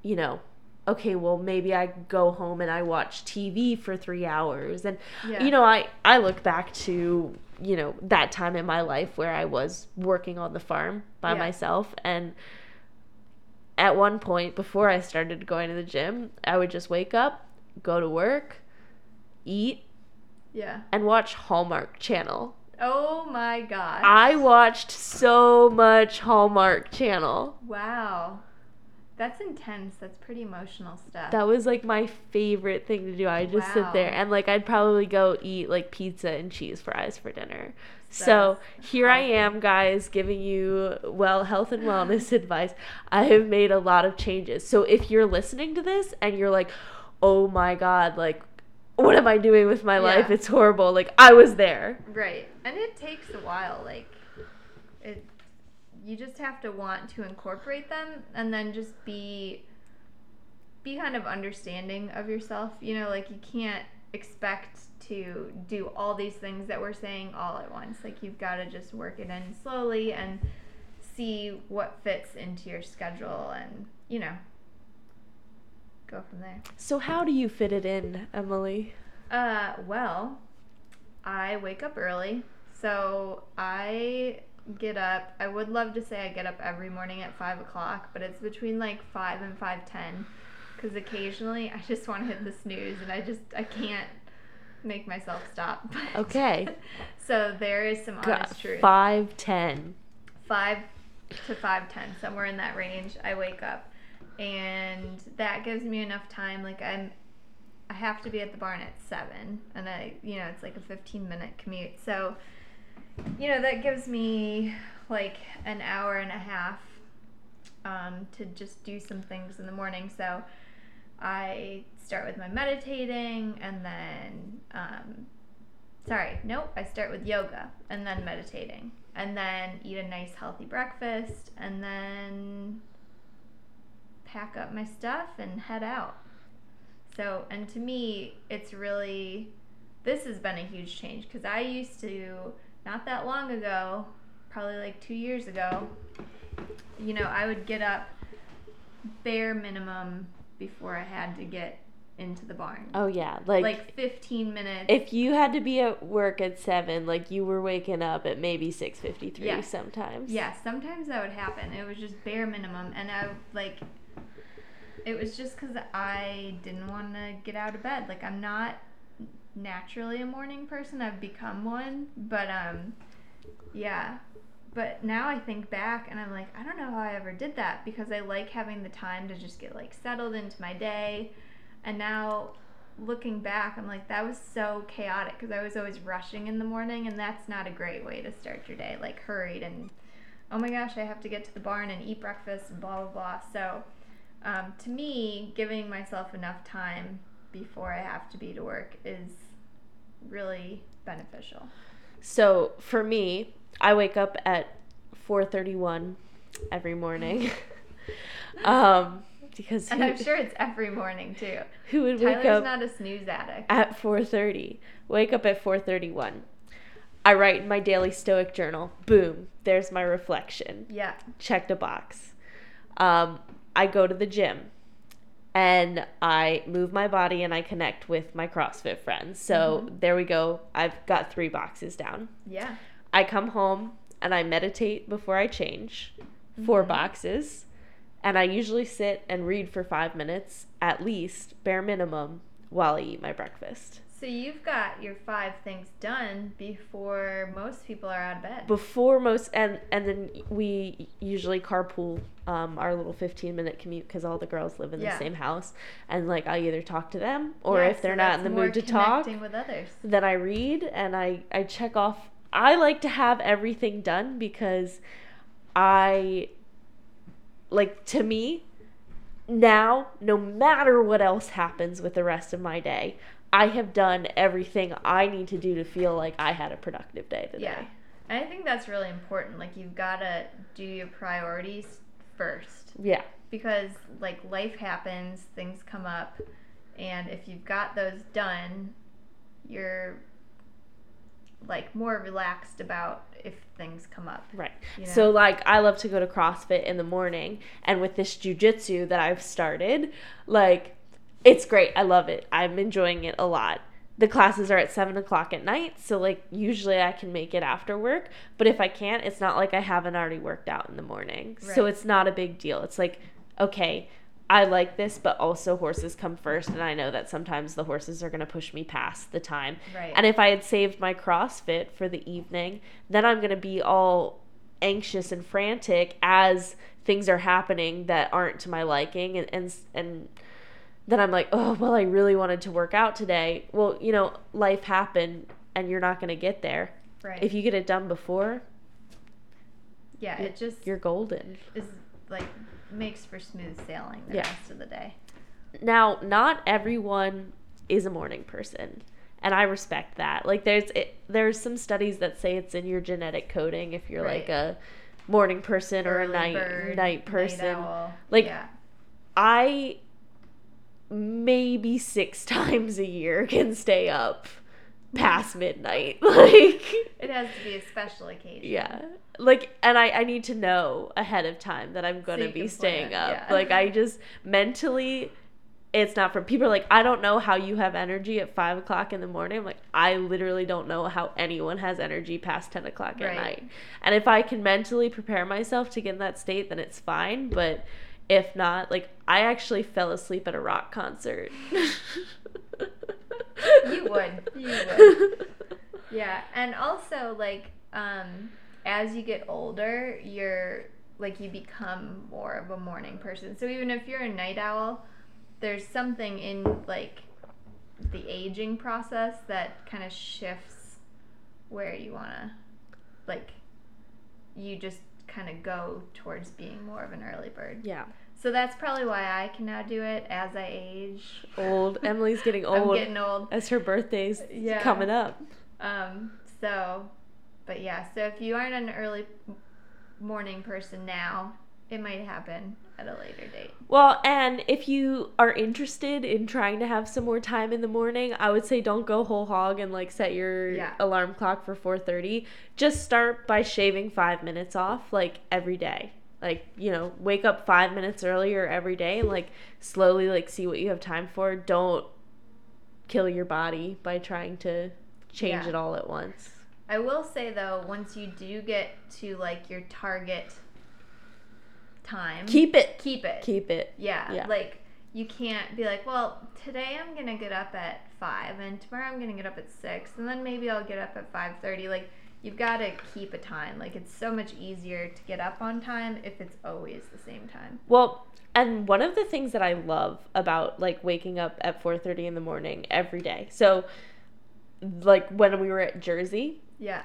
you know okay well maybe i go home and i watch tv for 3 hours and Yeah. you know i i look back to you know that time in my life where i was working on the farm by Yeah. myself and at one point before i started going to the gym i would just wake up go to work eat Yeah. and watch hallmark channel Oh my gosh. i watched so much hallmark channel wow. That's intense. That's pretty emotional stuff. that was like my favorite thing to do i just sit there and like i'd probably go eat like pizza and cheese fries for dinner so That's here i am guys giving you well health and wellness advice i have made a lot of changes so if you're listening to this and you're like oh my god, like what am I doing with my life? It's horrible. Like I was there. Right. And it takes a while. Like, it, you just have to want to incorporate them and then just be, be kind of understanding of yourself. You know, like you can't expect to do all these things that we're saying all at once. Like you've got to just work it in slowly and see what fits into your schedule and, you know, go from there. So how do you fit it in, Emily? Uh, well, I wake up early. So I get up. I would love to say I get up every morning at five o'clock, but it's between like five and five ten. Because occasionally I just want to hit the snooze, and I just I can't make myself stop. Okay. so there is some God, honest truth. Five ten. Five to five ten, somewhere in that range. I wake up, and that gives me enough time. Like I'm I have to be at the barn at seven, and I, you know, it's like a 15 minute commute. So, you know, that gives me like an hour and a half um, to just do some things in the morning. So, I start with my meditating, and then, um, sorry, nope, I start with yoga, and then meditating, and then eat a nice healthy breakfast, and then pack up my stuff and head out. So, and to me, it's really, this has been a huge change because I used to, not that long ago, probably like two years ago, you know, I would get up bare minimum before I had to get into the barn. Oh yeah, like, Like 15 minutes. if you had to be at work at seven, like you were waking up at maybe six fifty three Yeah. sometimes. Yeah, sometimes that would happen. It was just bare minimum, and I like. It was just because I didn't want to get out of bed. Like I'm not naturally a morning person. I've become one, but um, yeah. But now I think back and I'm like, I don't know how I ever did that because I like having the time to just get like settled into my day. And now looking back, I'm like, that was so chaotic because I was always rushing in the morning, and that's not a great way to start your day. Like, hurried and, oh my gosh, I have to get to the barn and eat breakfast and blah, blah, blah. So, um, to me, giving myself enough time before I have to be to work is really beneficial. So for me, I wake up at four thirty one every morning. um, because And who, I'm sure it's every morning too. who would wake Tyler's up not a snooze addict. at four thirty? Wake up at four thirty one. I write in my daily Stoic journal. Boom, there's my reflection. Yeah. checked a box. Um, I go to the gym and I move my body and I connect with my CrossFit friends. So mm-hmm. there we go. I've got three boxes down. Yeah. I come home and I meditate before I change, 4 mm-hmm. boxes. And I usually sit and read for five minutes, at least, bare minimum, while I eat my breakfast. So you've got your five things done before most people are out of bed. before most and and then we usually carpool um, our little 15 minute commute because all the girls live in Yeah. the same house and like i either talk to them or Yeah, if they're so not in the mood to talk with others. then i read and i i check off i like to have everything done because i like to me now no matter what else happens with the rest of my day i have done everything i need to do to feel like i had a productive day today Yeah. And I think that's really important. Like you've got to do your priorities first yeah because like life happens, things come up, and if you've got those done, you're like more relaxed about if things come up. Right. You know? So like I love to go to CrossFit in the morning and with this jujitsu that I've started, like it's great. I love it. I'm enjoying it a lot. The classes are at seven o'clock at night, so like usually I can make it after work. But if I can't, it's not like I haven't already worked out in the morning. So it's not a big deal. It's like, okay, I like this, but also horses come first, and I know that sometimes the horses are gonna push me past the time. Right. And if I had saved my CrossFit for the evening, then I'm going to be all anxious and frantic as things are happening that aren't to my liking and and and then I'm like, "Oh, well I really wanted to work out today." Well, you know, life happened and you're not going to get there. right. If you get it done before, yeah, it just you're golden. is like makes for smooth sailing the Yeah. rest of the day. Now, not everyone is a morning person, and I respect that. Like there's it, there's some studies that say it's in your genetic coding if you're like a morning person or a night bird, night person. owl. Like, yeah. I maybe 6 times a year can stay up past midnight. Like It has to be a special occasion. yeah. Like and I I need to know ahead of time that I'm going to you be staying up. yeah. Like I just mentally it's not for people are like I don't know how you have energy at five o'clock in the morning. I'm like I literally don't know how anyone has energy past ten o'clock at Right. night. And if I can mentally prepare myself to get in that state, then it's fine. But if not, like I actually fell asleep at a rock concert. You would. You would. Yeah, and also like um as you get older, you're like you become more of a morning person. So even if you're a night owl, there's something in like the aging process that kind of shifts where you want to like you just kind of go towards being more of an early bird. yeah. So that's probably why I can now do it as I age. Old. Emily's getting old. I'm getting old. as her birthday's Yeah. coming up. Um, so, but yeah, so if you aren't an early morning person now, it might happen at a later date. Well, and if you are interested in trying to have some more time in the morning, I would say don't go whole hog and like set your Yeah. alarm clock for 4:30. Just start by shaving 5 minutes off like every day. Like, you know, wake up 5 minutes earlier every day and like slowly like see what you have time for. Don't kill your body by trying to change Yeah. it all at once. I will say though, once you do get to like your target time, Keep it. keep it. Keep it. yeah, yeah. like you can't be like, well, today I'm gonna get up at five, and tomorrow I'm gonna get up at six, and then maybe I'll get up at five thirty. Like you've got to keep a time. Like it's so much easier to get up on time if it's always the same time. Well, and one of the things that I love about like waking up at 4:30 in the morning every day. So like when we were at Jersey, Yeah.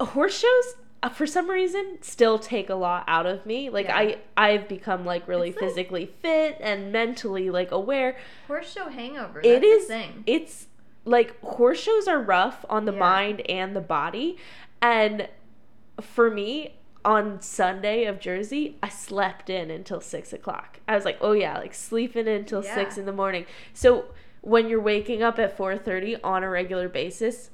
horse shows Uh, for some reason still take a lot out of me. Like Yeah. I I've become like really It's like- physically fit and mentally like aware. Horse show hangover. It is it's like horse shows are rough on the Yeah. mind and the body and for me on sunday of jersey i slept in until six o'clock i was like oh yeah like sleeping in until six in the morning so when you're waking up at 4.30 on a regular basis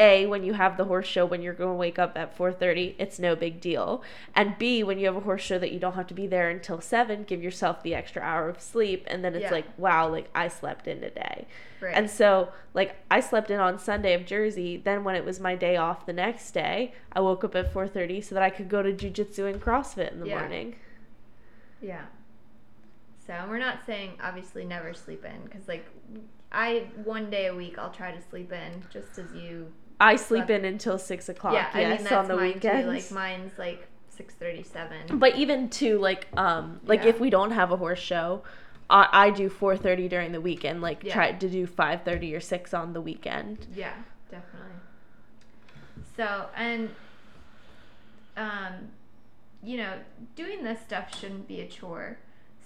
a when you have the horse show when you're going to wake up at 4.30 it's no big deal and b when you have a horse show that you don't have to be there until 7 give yourself the extra hour of sleep and then it's Yeah. like wow like i slept in today Right. and so, like, I slept in on Sunday of Jersey. Then, when it was my day off the next day, I woke up at four thirty so that I could go to jujitsu and CrossFit in the Yeah. morning. yeah. So we're not saying obviously never sleep in because like I one day a week I'll try to sleep in just as you. I sleep in until six o'clock. yeah, I mean that's on the mine weekends. too. Like mine's like six thirty seven. but even to like, um, like Yeah. if we don't have a horse show, I, I do four thirty during the weekend. Like, Yeah. try to do five thirty or six on the weekend. Yeah, definitely. So and um, you know, doing this stuff shouldn't be a chore.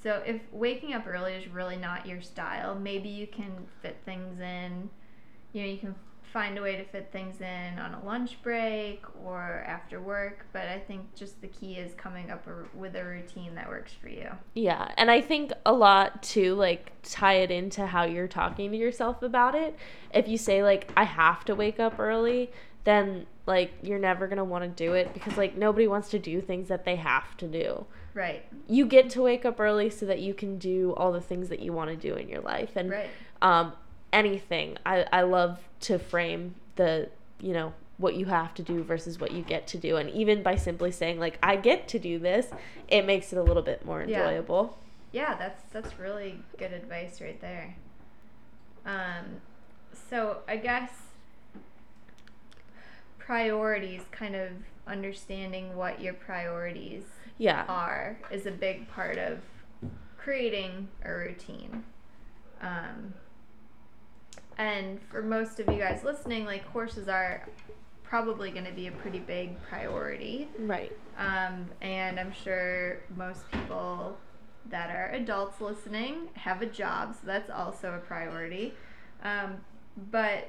So if waking up early is really not your style, maybe you can fit things in. You know, you can find a way to fit things in on a lunch break or after work. But I think just the key is coming up a, with a routine that works for you. Yeah, and I think a lot too, like tie it into how you're talking to yourself about it. If you say like I have to wake up early, then like you're never gonna want to do it because like nobody wants to do things that they have to do. Right. You get to wake up early so that you can do all the things that you want to do in your life and Right. um anything. I I love to frame the you know what you have to do versus what you get to do and even by simply saying like I get to do this, it makes it a little bit more Yeah. enjoyable. Yeah, that's that's really good advice right there. Um, so I guess priorities, kind of understanding what your priorities Yeah. are, is a big part of creating a routine. Um, and for most of you guys listening, like horses are probably going to be a pretty big priority. Right. Um, and I'm sure most people that are adults listening have a job, so that's also a priority. Um, but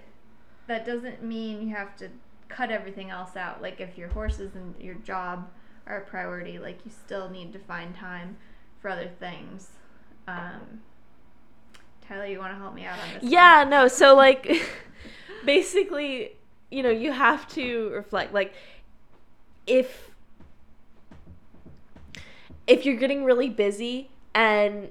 that doesn't mean you have to cut everything else out. Like if your horses and your job are a priority, like you still need to find time for other things. Um, Tyler, you want to help me out on this? one? Yeah, no. So like basically, you know, you have to reflect like if if you're getting really busy and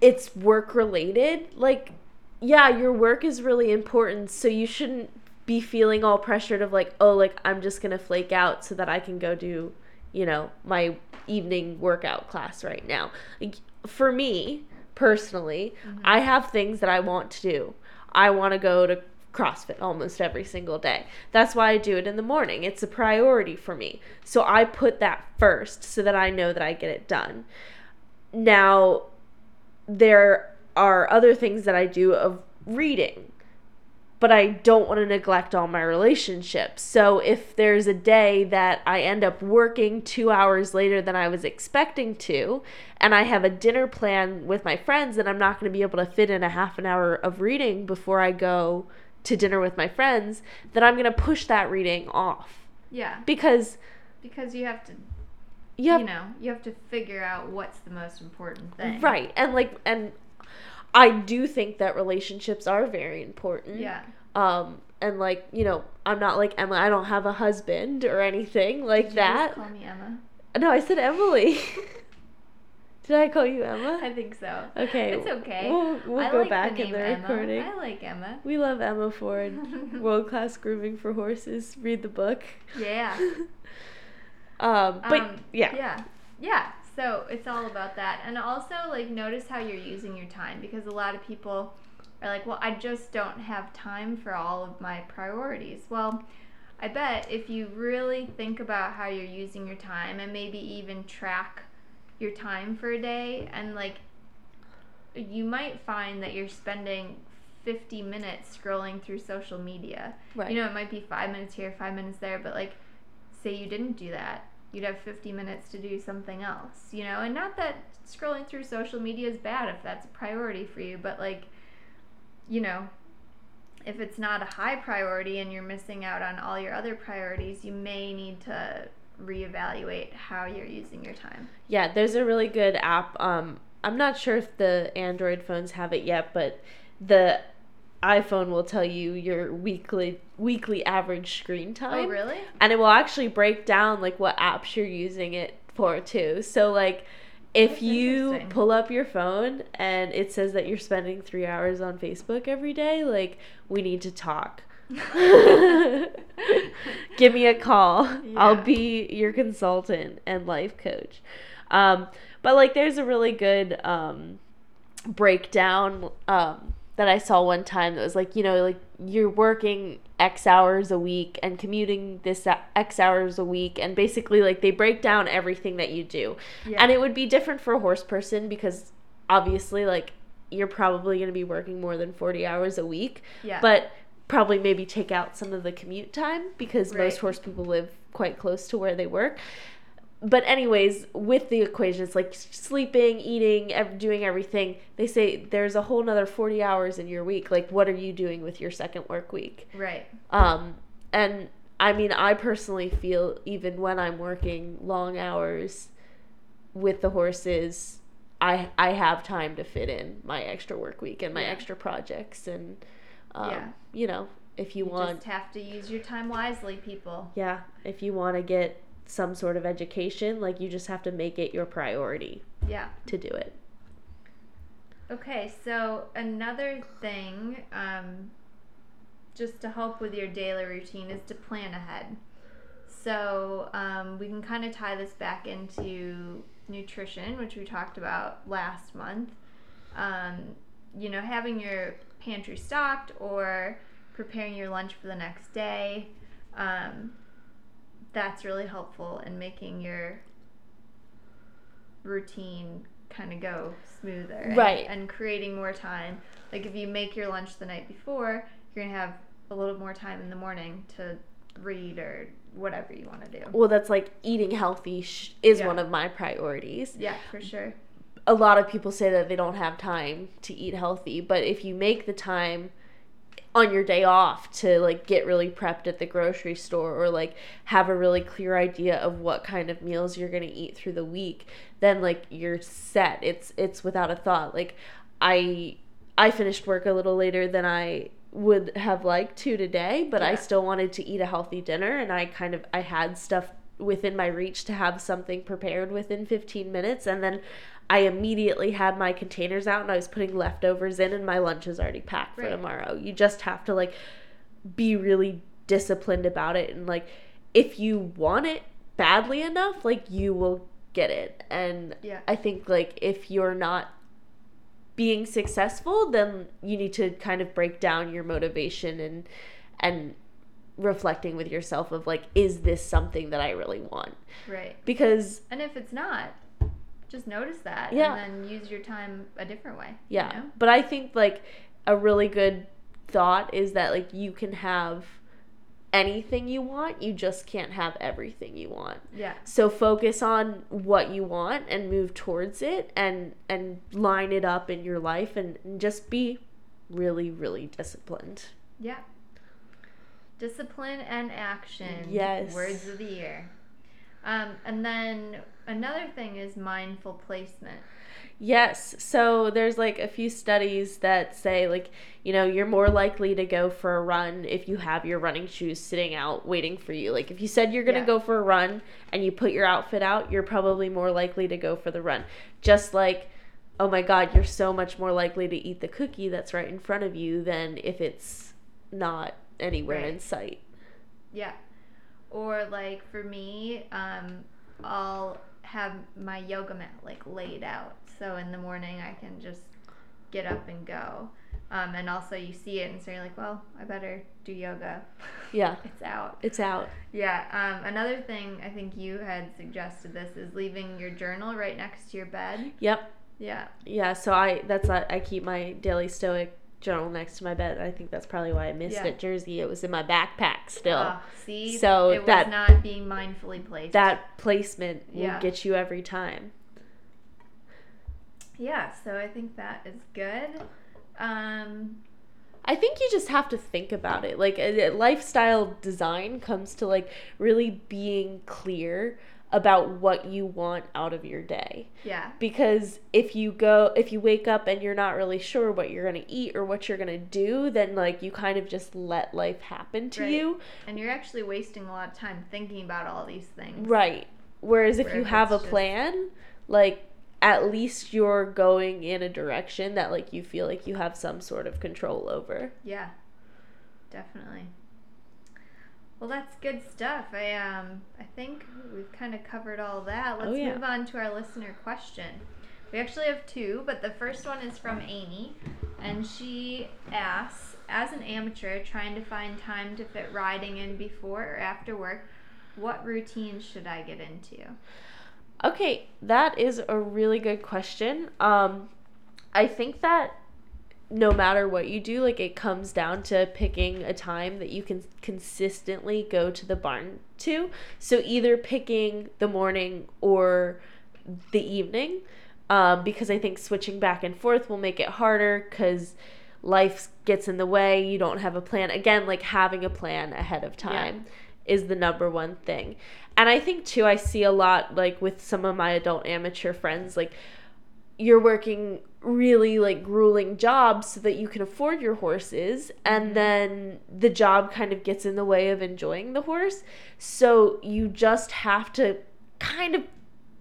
it's work related, like yeah, your work is really important, so you shouldn't be feeling all pressured of like, oh, like I'm just going to flake out so that I can go do, you know, my evening workout class right now. Like for me, personally, mm-hmm. I have things that I want to do. I want to go to CrossFit almost every single day. That's why I do it in the morning. It's a priority for me. So I put that first so that I know that I get it done. Now, there are other things that I do of reading, but I don't want to neglect all my relationships. So if there's a day that I end up working two hours later than I was expecting to, and I have a dinner plan with my friends, and I'm not going to be able to fit in a half an hour of reading before I go to dinner with my friends, then I'm going to push that reading off Yeah, because because you have to, have you know, you have to figure out what's the most important thing. right and like and I do think that relationships are very important. Yeah. Um and like, you know, I'm not like Emma, I don't have a husband or anything like Did that. call me Emma. No, I said Emily. Did I call you Emma? I think so. Okay. It's okay. We'll, we'll I go like back the in the Emma. recording. I like Emma. We love Emma Ford. World class grooming for horses. Read the book. Yeah. Um, but Um, yeah. Yeah. Yeah. So it's all about that. And also, like, notice how you're using your time because a lot of people are like, well, I just don't have time for all of my priorities. Well, I bet if you really think about how you're using your time and maybe even track your time for a day and like you might find that you're spending 50 minutes scrolling through social media. Right. You know, it might be 5 minutes here, 5 minutes there, but like say you didn't do that. You'd have 50 minutes to do something else, you know? And not that scrolling through social media is bad if that's a priority for you, but like you know, if it's not a high priority and you're missing out on all your other priorities, you may need to reevaluate how you're using your time. Yeah, there's a really good app. Um, I'm not sure if the Android phones have it yet, but the iPhone will tell you your weekly weekly average screen time. Oh, really? And it will actually break down like what apps you're using it for too. So like if That's you pull up your phone and it says that you're spending 3 hours on Facebook every day, like we need to talk. Give me a call. I'll be your consultant and life coach. Um, but like, there's a really good um, breakdown um, that I saw one time that was like, you know, like you're working X hours a week and commuting this X hours a week, and basically, like, they break down everything that you do. Yeah. And it would be different for a horse person because obviously, like, you're probably going to be working more than 40 hours a week Yeah. but probably maybe take out some of the commute time because Right. most horse people live quite close to where they work. But anyways, with the equation, it's like sleeping, eating, ev- doing everything. They say there's a whole another 40 hours in your week. Like, what are you doing with your second work week? right. Um, and I mean, I personally feel even when I'm working long hours with the horses, I I have time to fit in my extra work week and my Yeah. extra projects and um, Yeah. you know if you, You want just have to use your time wisely, people. yeah if you want to get some sort of education like you just have to make it your priority Yeah. to do it Okay, so another thing, um, just to help with your daily routine, is to plan ahead. So um, we can kind of tie this back into nutrition, which we talked about last month. Um, you know, having your pantry stocked or preparing your lunch for the next day. Um, that's really helpful in making your routine kind of go smoother and- Right. and, creating more time like if you make your lunch the night before you're gonna have a little more time in the morning to read or whatever you want to do well that's like eating healthy sh- is Yeah. one of my priorities yeah for sure a lot of people say that they don't have time to eat healthy, but if you make the time on your day off to like get really prepped at the grocery store or like have a really clear idea of what kind of meals you're going to eat through the week then like you're set. It's it's without a thought. Like i i finished work a little later than i would have liked to today but i still wanted to eat a healthy dinner and i kind of i had stuff within my reach to have something prepared within 15 minutes and then I immediately had my containers out and I was putting leftovers in and my lunch is already packed for Right. tomorrow. You just have to like be really disciplined about it and like if you want it badly enough, like you will get it. And Yeah. I think like if you're not being successful, then you need to kind of break down your motivation and and reflecting with yourself of like is this something that I really want? Right. Because And if it's not, just notice that Yeah. and then use your time a different way. you Yeah. know? But I think like a really good thought is that like you can have anything you want, you just can't have everything you want. Yeah. So focus on what you want and move towards it and and line it up in your life and, and just be really really disciplined. Yeah. Discipline and action. Yes. Words of the year. Um, and then another thing is mindful placement. Yes. So there's like a few studies that say like, you know, you're more likely to go for a run if you have your running shoes sitting out waiting for you. Like if you said you're going to Yeah. go for a run and you put your outfit out, you're probably more likely to go for the run. Just like oh my god, you're so much more likely to eat the cookie that's right in front of you than if it's not anywhere in sight. Yeah. Or like for me, um, I'll have my yoga mat like laid out. So in the morning I can just get up and go. Um, and also you see it and so you're like, well, I better do yoga. Yeah. it's out. It's out. Yeah. Um, another thing I think you had suggested this is leaving your journal right next to your bed. Yep. Yeah. Yeah, so I that's I I keep my daily stoic journal next to my bed. I think that's probably why I missed Yeah. it. Jersey, it was in my backpack still. Ah, see, So it that- not being mindfully placed. that placement will Yeah. get you every time. yeah. So I think that is good. Um, I think you just have to think about it. Like uh, uh, lifestyle design comes to like really being clear about what you want out of your day. yeah. Because if you go if you wake up and you're not really sure what you're going to eat or what you're going to do, then like you kind of just let life happen to Right. you. And you're actually wasting a lot of time thinking about all these things. Right. Whereas if Where you have a just- plan, like at least you're going in a direction that like you feel like you have some sort of control over. Yeah. Definitely. Well, that's good stuff. I um I think we've kind of covered all that. Let's Oh, yeah. move on to our listener question. We actually have two, but the first one is from Amy, and she asks, as an amateur trying to find time to fit riding in before or after work, what routine should I get into? Okay, that is a really good question. Um I think that no matter what you do, like it comes down to picking a time that you can consistently go to the barn to. So either picking the morning or the evening, um, because I think switching back and forth will make it harder because life gets in the way. You don't have a plan. Again, like having a plan ahead of time is the number one thing. And I think too, I see a lot like with some of my adult amateur friends, like you're working really like grueling jobs so that you can afford your horses and Mhm. then the job kind of gets in the way of enjoying the horse so you just have to kind of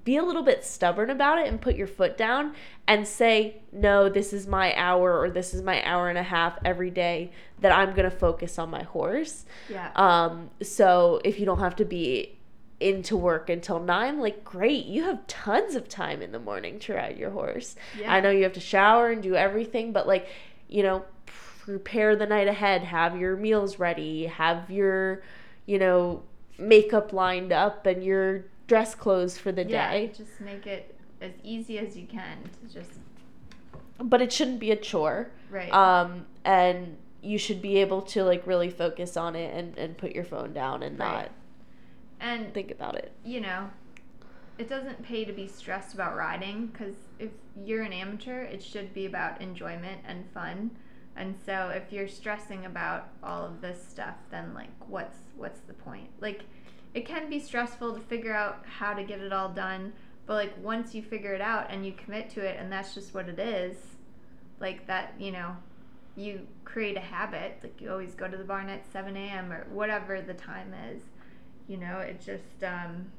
be a little bit stubborn about it and put your foot down and say no this is my hour or this is my hour and a half every day that i'm going to focus on my horse Yeah. um, so if you don't have to be into work until nine, like great, you have tons of time in the morning to ride your horse. yeah. I know you have to shower and do everything, but like, you know, prepare the night ahead, have your meals ready, have your, you know, makeup lined up and your dress clothes for the yeah. day. Just make it as easy as you can to just But it shouldn't be a chore. right. Um, and you should be able to like really focus on it and, and put your phone down and Right. not and think about it. you know, it doesn't pay to be stressed about riding because if you're an amateur, it should be about enjoyment and fun. And so if you're stressing about all of this stuff, then like what's what's the point? Like it can be stressful to figure out how to get it all done, but like once you figure it out and you commit to it and that's just what it is, like that, you know, you create a habit. Like you always go to the barn at 7 a.m. or whatever the time is. You know, it just um,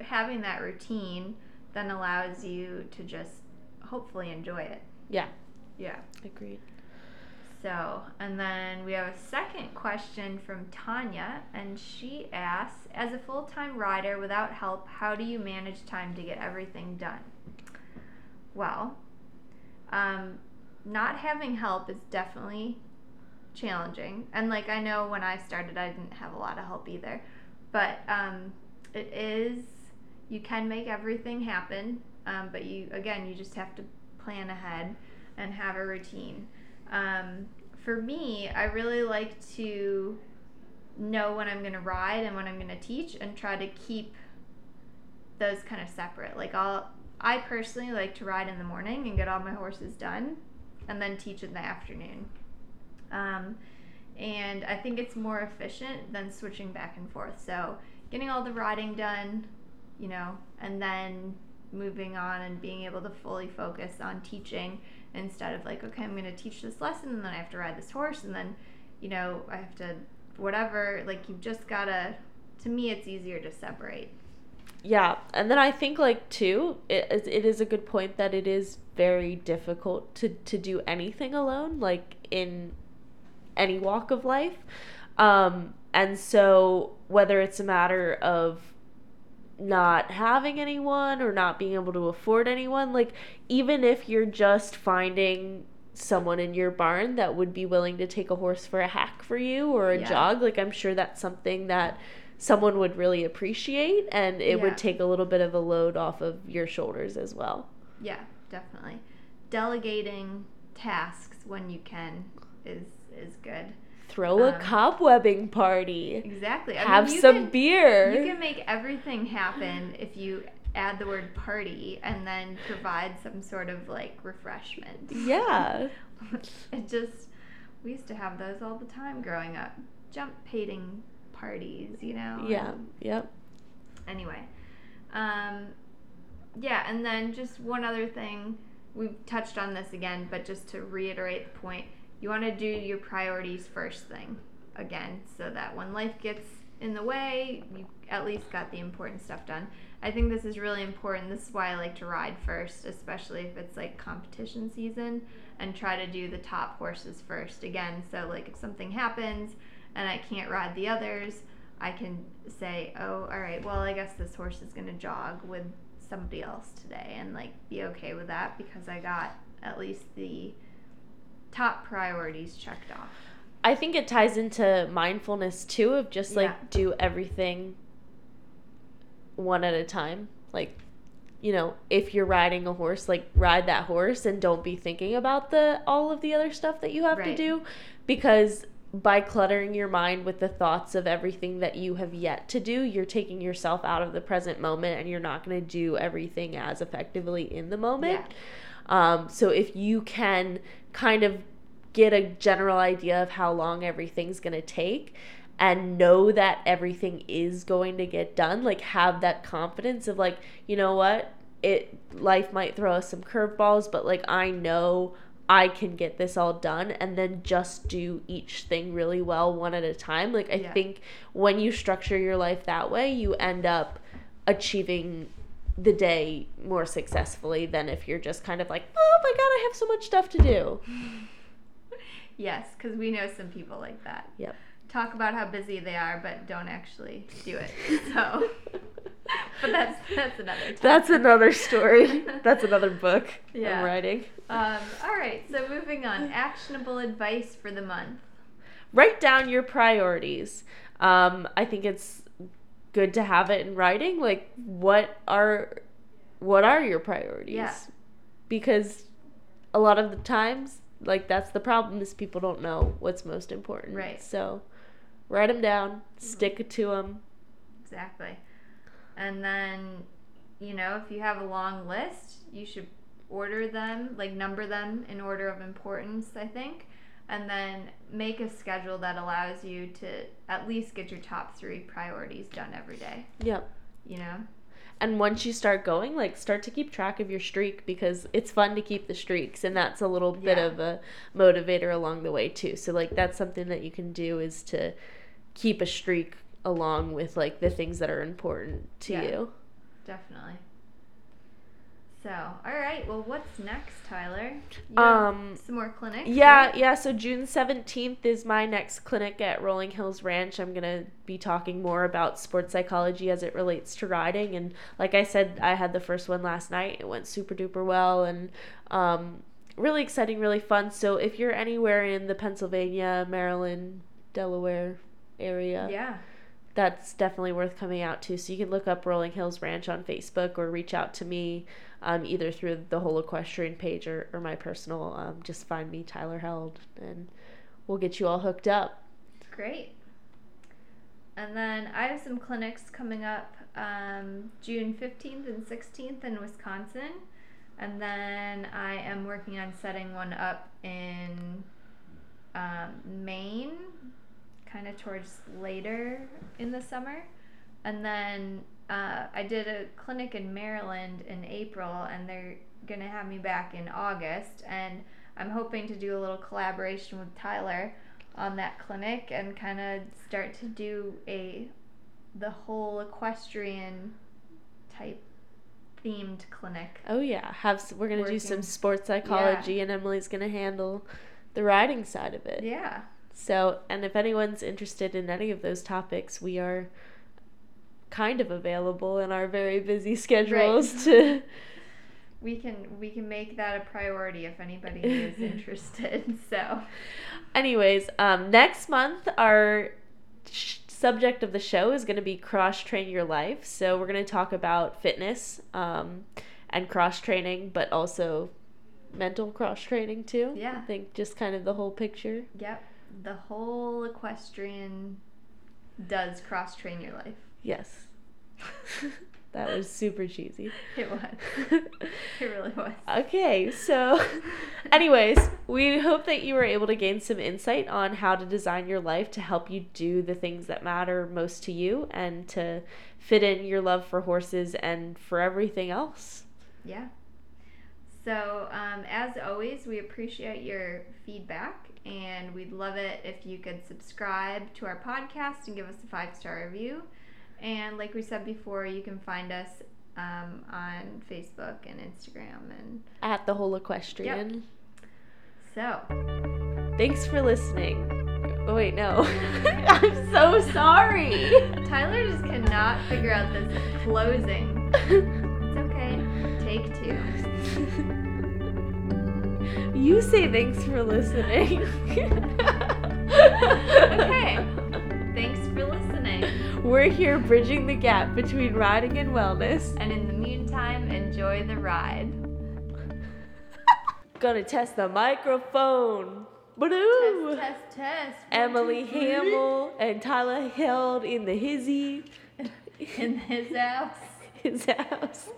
having that routine then allows you to just hopefully enjoy it. Yeah. Yeah. Agreed. So, and then we have a second question from Tanya, and she asks As a full time rider without help, how do you manage time to get everything done? Well, um, not having help is definitely challenging. And like I know when I started, I didn't have a lot of help either. But um, it is, you can make everything happen. Um, but you, again, you just have to plan ahead and have a routine. Um, for me, I really like to know when I'm going to ride and when I'm going to teach and try to keep those kind of separate. Like I'll I personally like to ride in the morning and get all my horses done and then teach in the afternoon. Um, and I think it's more efficient than switching back and forth. So getting all the riding done, you know, and then moving on and being able to fully focus on teaching instead of like, okay, I'm going to teach this lesson and then I have to ride this horse and then, you know, I have to whatever. Like you've just got to, to me, it's easier to separate. Yeah, and then I think like too, it it is a good point that it is very difficult to to do anything alone, like in any walk of life. Um, and so whether it's a matter of not having anyone or not being able to afford anyone, like even if you're just finding someone in your barn that would be willing to take a horse for a hack for you or a Yeah. jog, like I'm sure that's something that someone would really appreciate and it Yeah. would take a little bit of a load off of your shoulders as well. Yeah, definitely. Delegating tasks when you can is is good. Throw a Um, cobwebbing party. Exactly. I Have mean, some can, beer. You can make everything happen if you add the word party and then provide some sort of like refreshment. yeah. it just we used to have those all the time growing up. Jump painting parties, you know. Yeah. and- Yep. anyway um yeah and then just one other thing we've touched on this again but just to reiterate the point you want to do your priorities first thing again so that when life gets in the way you at least got the important stuff done. I think this is really important. This is why i like to ride first especially if it's like competition season and try to do the top horses first. Again so like if something happens and i can't ride the others I can say, oh, all right, well, I guess this horse is going to jog with somebody else today and like be okay with that because I got at least the top priorities checked off. I think it ties into mindfulness too of just like Yeah. do everything one at a time. Like you know, if you're riding a horse, like ride that horse and don't be thinking about the all of the other stuff that you have to do because by cluttering your mind with the thoughts of everything that you have yet to do, you're taking yourself out of the present moment and you're not going to do everything as effectively in the moment. Um, so if you can kind of get a general idea of how long everything's going to take and know that everything is going to get done, like have that confidence of like, you know what? It life might throw us some curveballs, but like I know I can get this all done and then just do each thing really well one at a time. Like I Yeah. think when you structure your life that way, you end up achieving the day more successfully than if you're just kind of like, oh my god, I have so much stuff to do. Yes, because we know some people like that. Yep. Talk about how busy they are, but don't actually do it. So, but that's that's another. Topic. That's another story. That's another book Yeah. I'm writing. Um, all right, so moving on. Actionable advice for the month. Write down your priorities. Um, I think it's good to have it in writing. Like, what are what are your priorities? Yeah. Because a lot of the times, like that's the problem is people don't know what's most important. Right. So, write them down. Mm-hmm. Stick to them. Exactly. And then, you know, if you have a long list, you should order them, like number them in order of importance, I think. And then make a schedule that allows you to at least get your top three priorities done every day, Yep. you know? And once you start going, like start to keep track of your streak because it's fun to keep the streaks and that's a little bit of a motivator along the way too. So like that's something that you can do is to keep a streak along with like the things that are important to Yeah. you. Definitely. So, all right. Well, what's next, Tyler? Um some more clinics. Yeah, right? yeah. So June 17th is my next clinic at Rolling Hills Ranch. I'm going to be talking more about sports psychology as it relates to riding. And like I said, I had the first one last night. It went super duper well and um, really exciting, really fun. So if you're anywhere in the Pennsylvania, Maryland, Delaware area, Yeah. that's definitely worth coming out to. So you can look up Rolling Hills Ranch on Facebook or reach out to me um, either through the whole equestrian page or, or my personal. Um, just find me, Tyler Held, and we'll get you all hooked up. Great. And then I have some clinics coming up um, June 15th and 16th in Wisconsin. And then I am working on setting one up in um, Maine, kind of towards later in the summer. And then uh, I did a clinic in Maryland in April, and they're going to have me back in August. And I'm hoping to do a little collaboration with Tyler on that clinic and kind of start to do a the whole equestrian type themed clinic. Oh yeah, have we're gonna do some sports psychology, and Emily's gonna handle the riding side of it. Yeah. So, and if anyone's interested in any of those topics, we are kind of available in our very busy schedules to We can we can make that a priority if anybody is interested. So, Anyways, um, next month our sh- subject of the show is going to be cross train your life. So we're going to talk about fitness um, and cross training, but also mental cross training too. Yeah. I think just kind of the whole picture. yep, the whole equestrian does cross train your life. Yes. that was super cheesy. It was. It really was. Okay, so, anyways, we hope that you were able to gain some insight on how to design your life to help you do the things that matter most to you and to fit in your love for horses and for everything else. Yeah. So, um, as always, we appreciate your feedback and we'd love it if you could subscribe to our podcast and give us a five star review. And like we said before, you can find us um, on Facebook and Instagram. And At the whole equestrian. so, Thanks for listening. Oh, wait, no. I'm so sorry. Tyler just cannot figure out this closing. It's okay. Take two. you say thanks for listening. Okay. Thanks for listening. We're here bridging the gap between riding and wellness. And in the meantime, enjoy the ride. Gonna test the microphone. Badoo. Test, test, test. One, Emily two. Hamill and Tyler Held in the hizzy in his house. his house.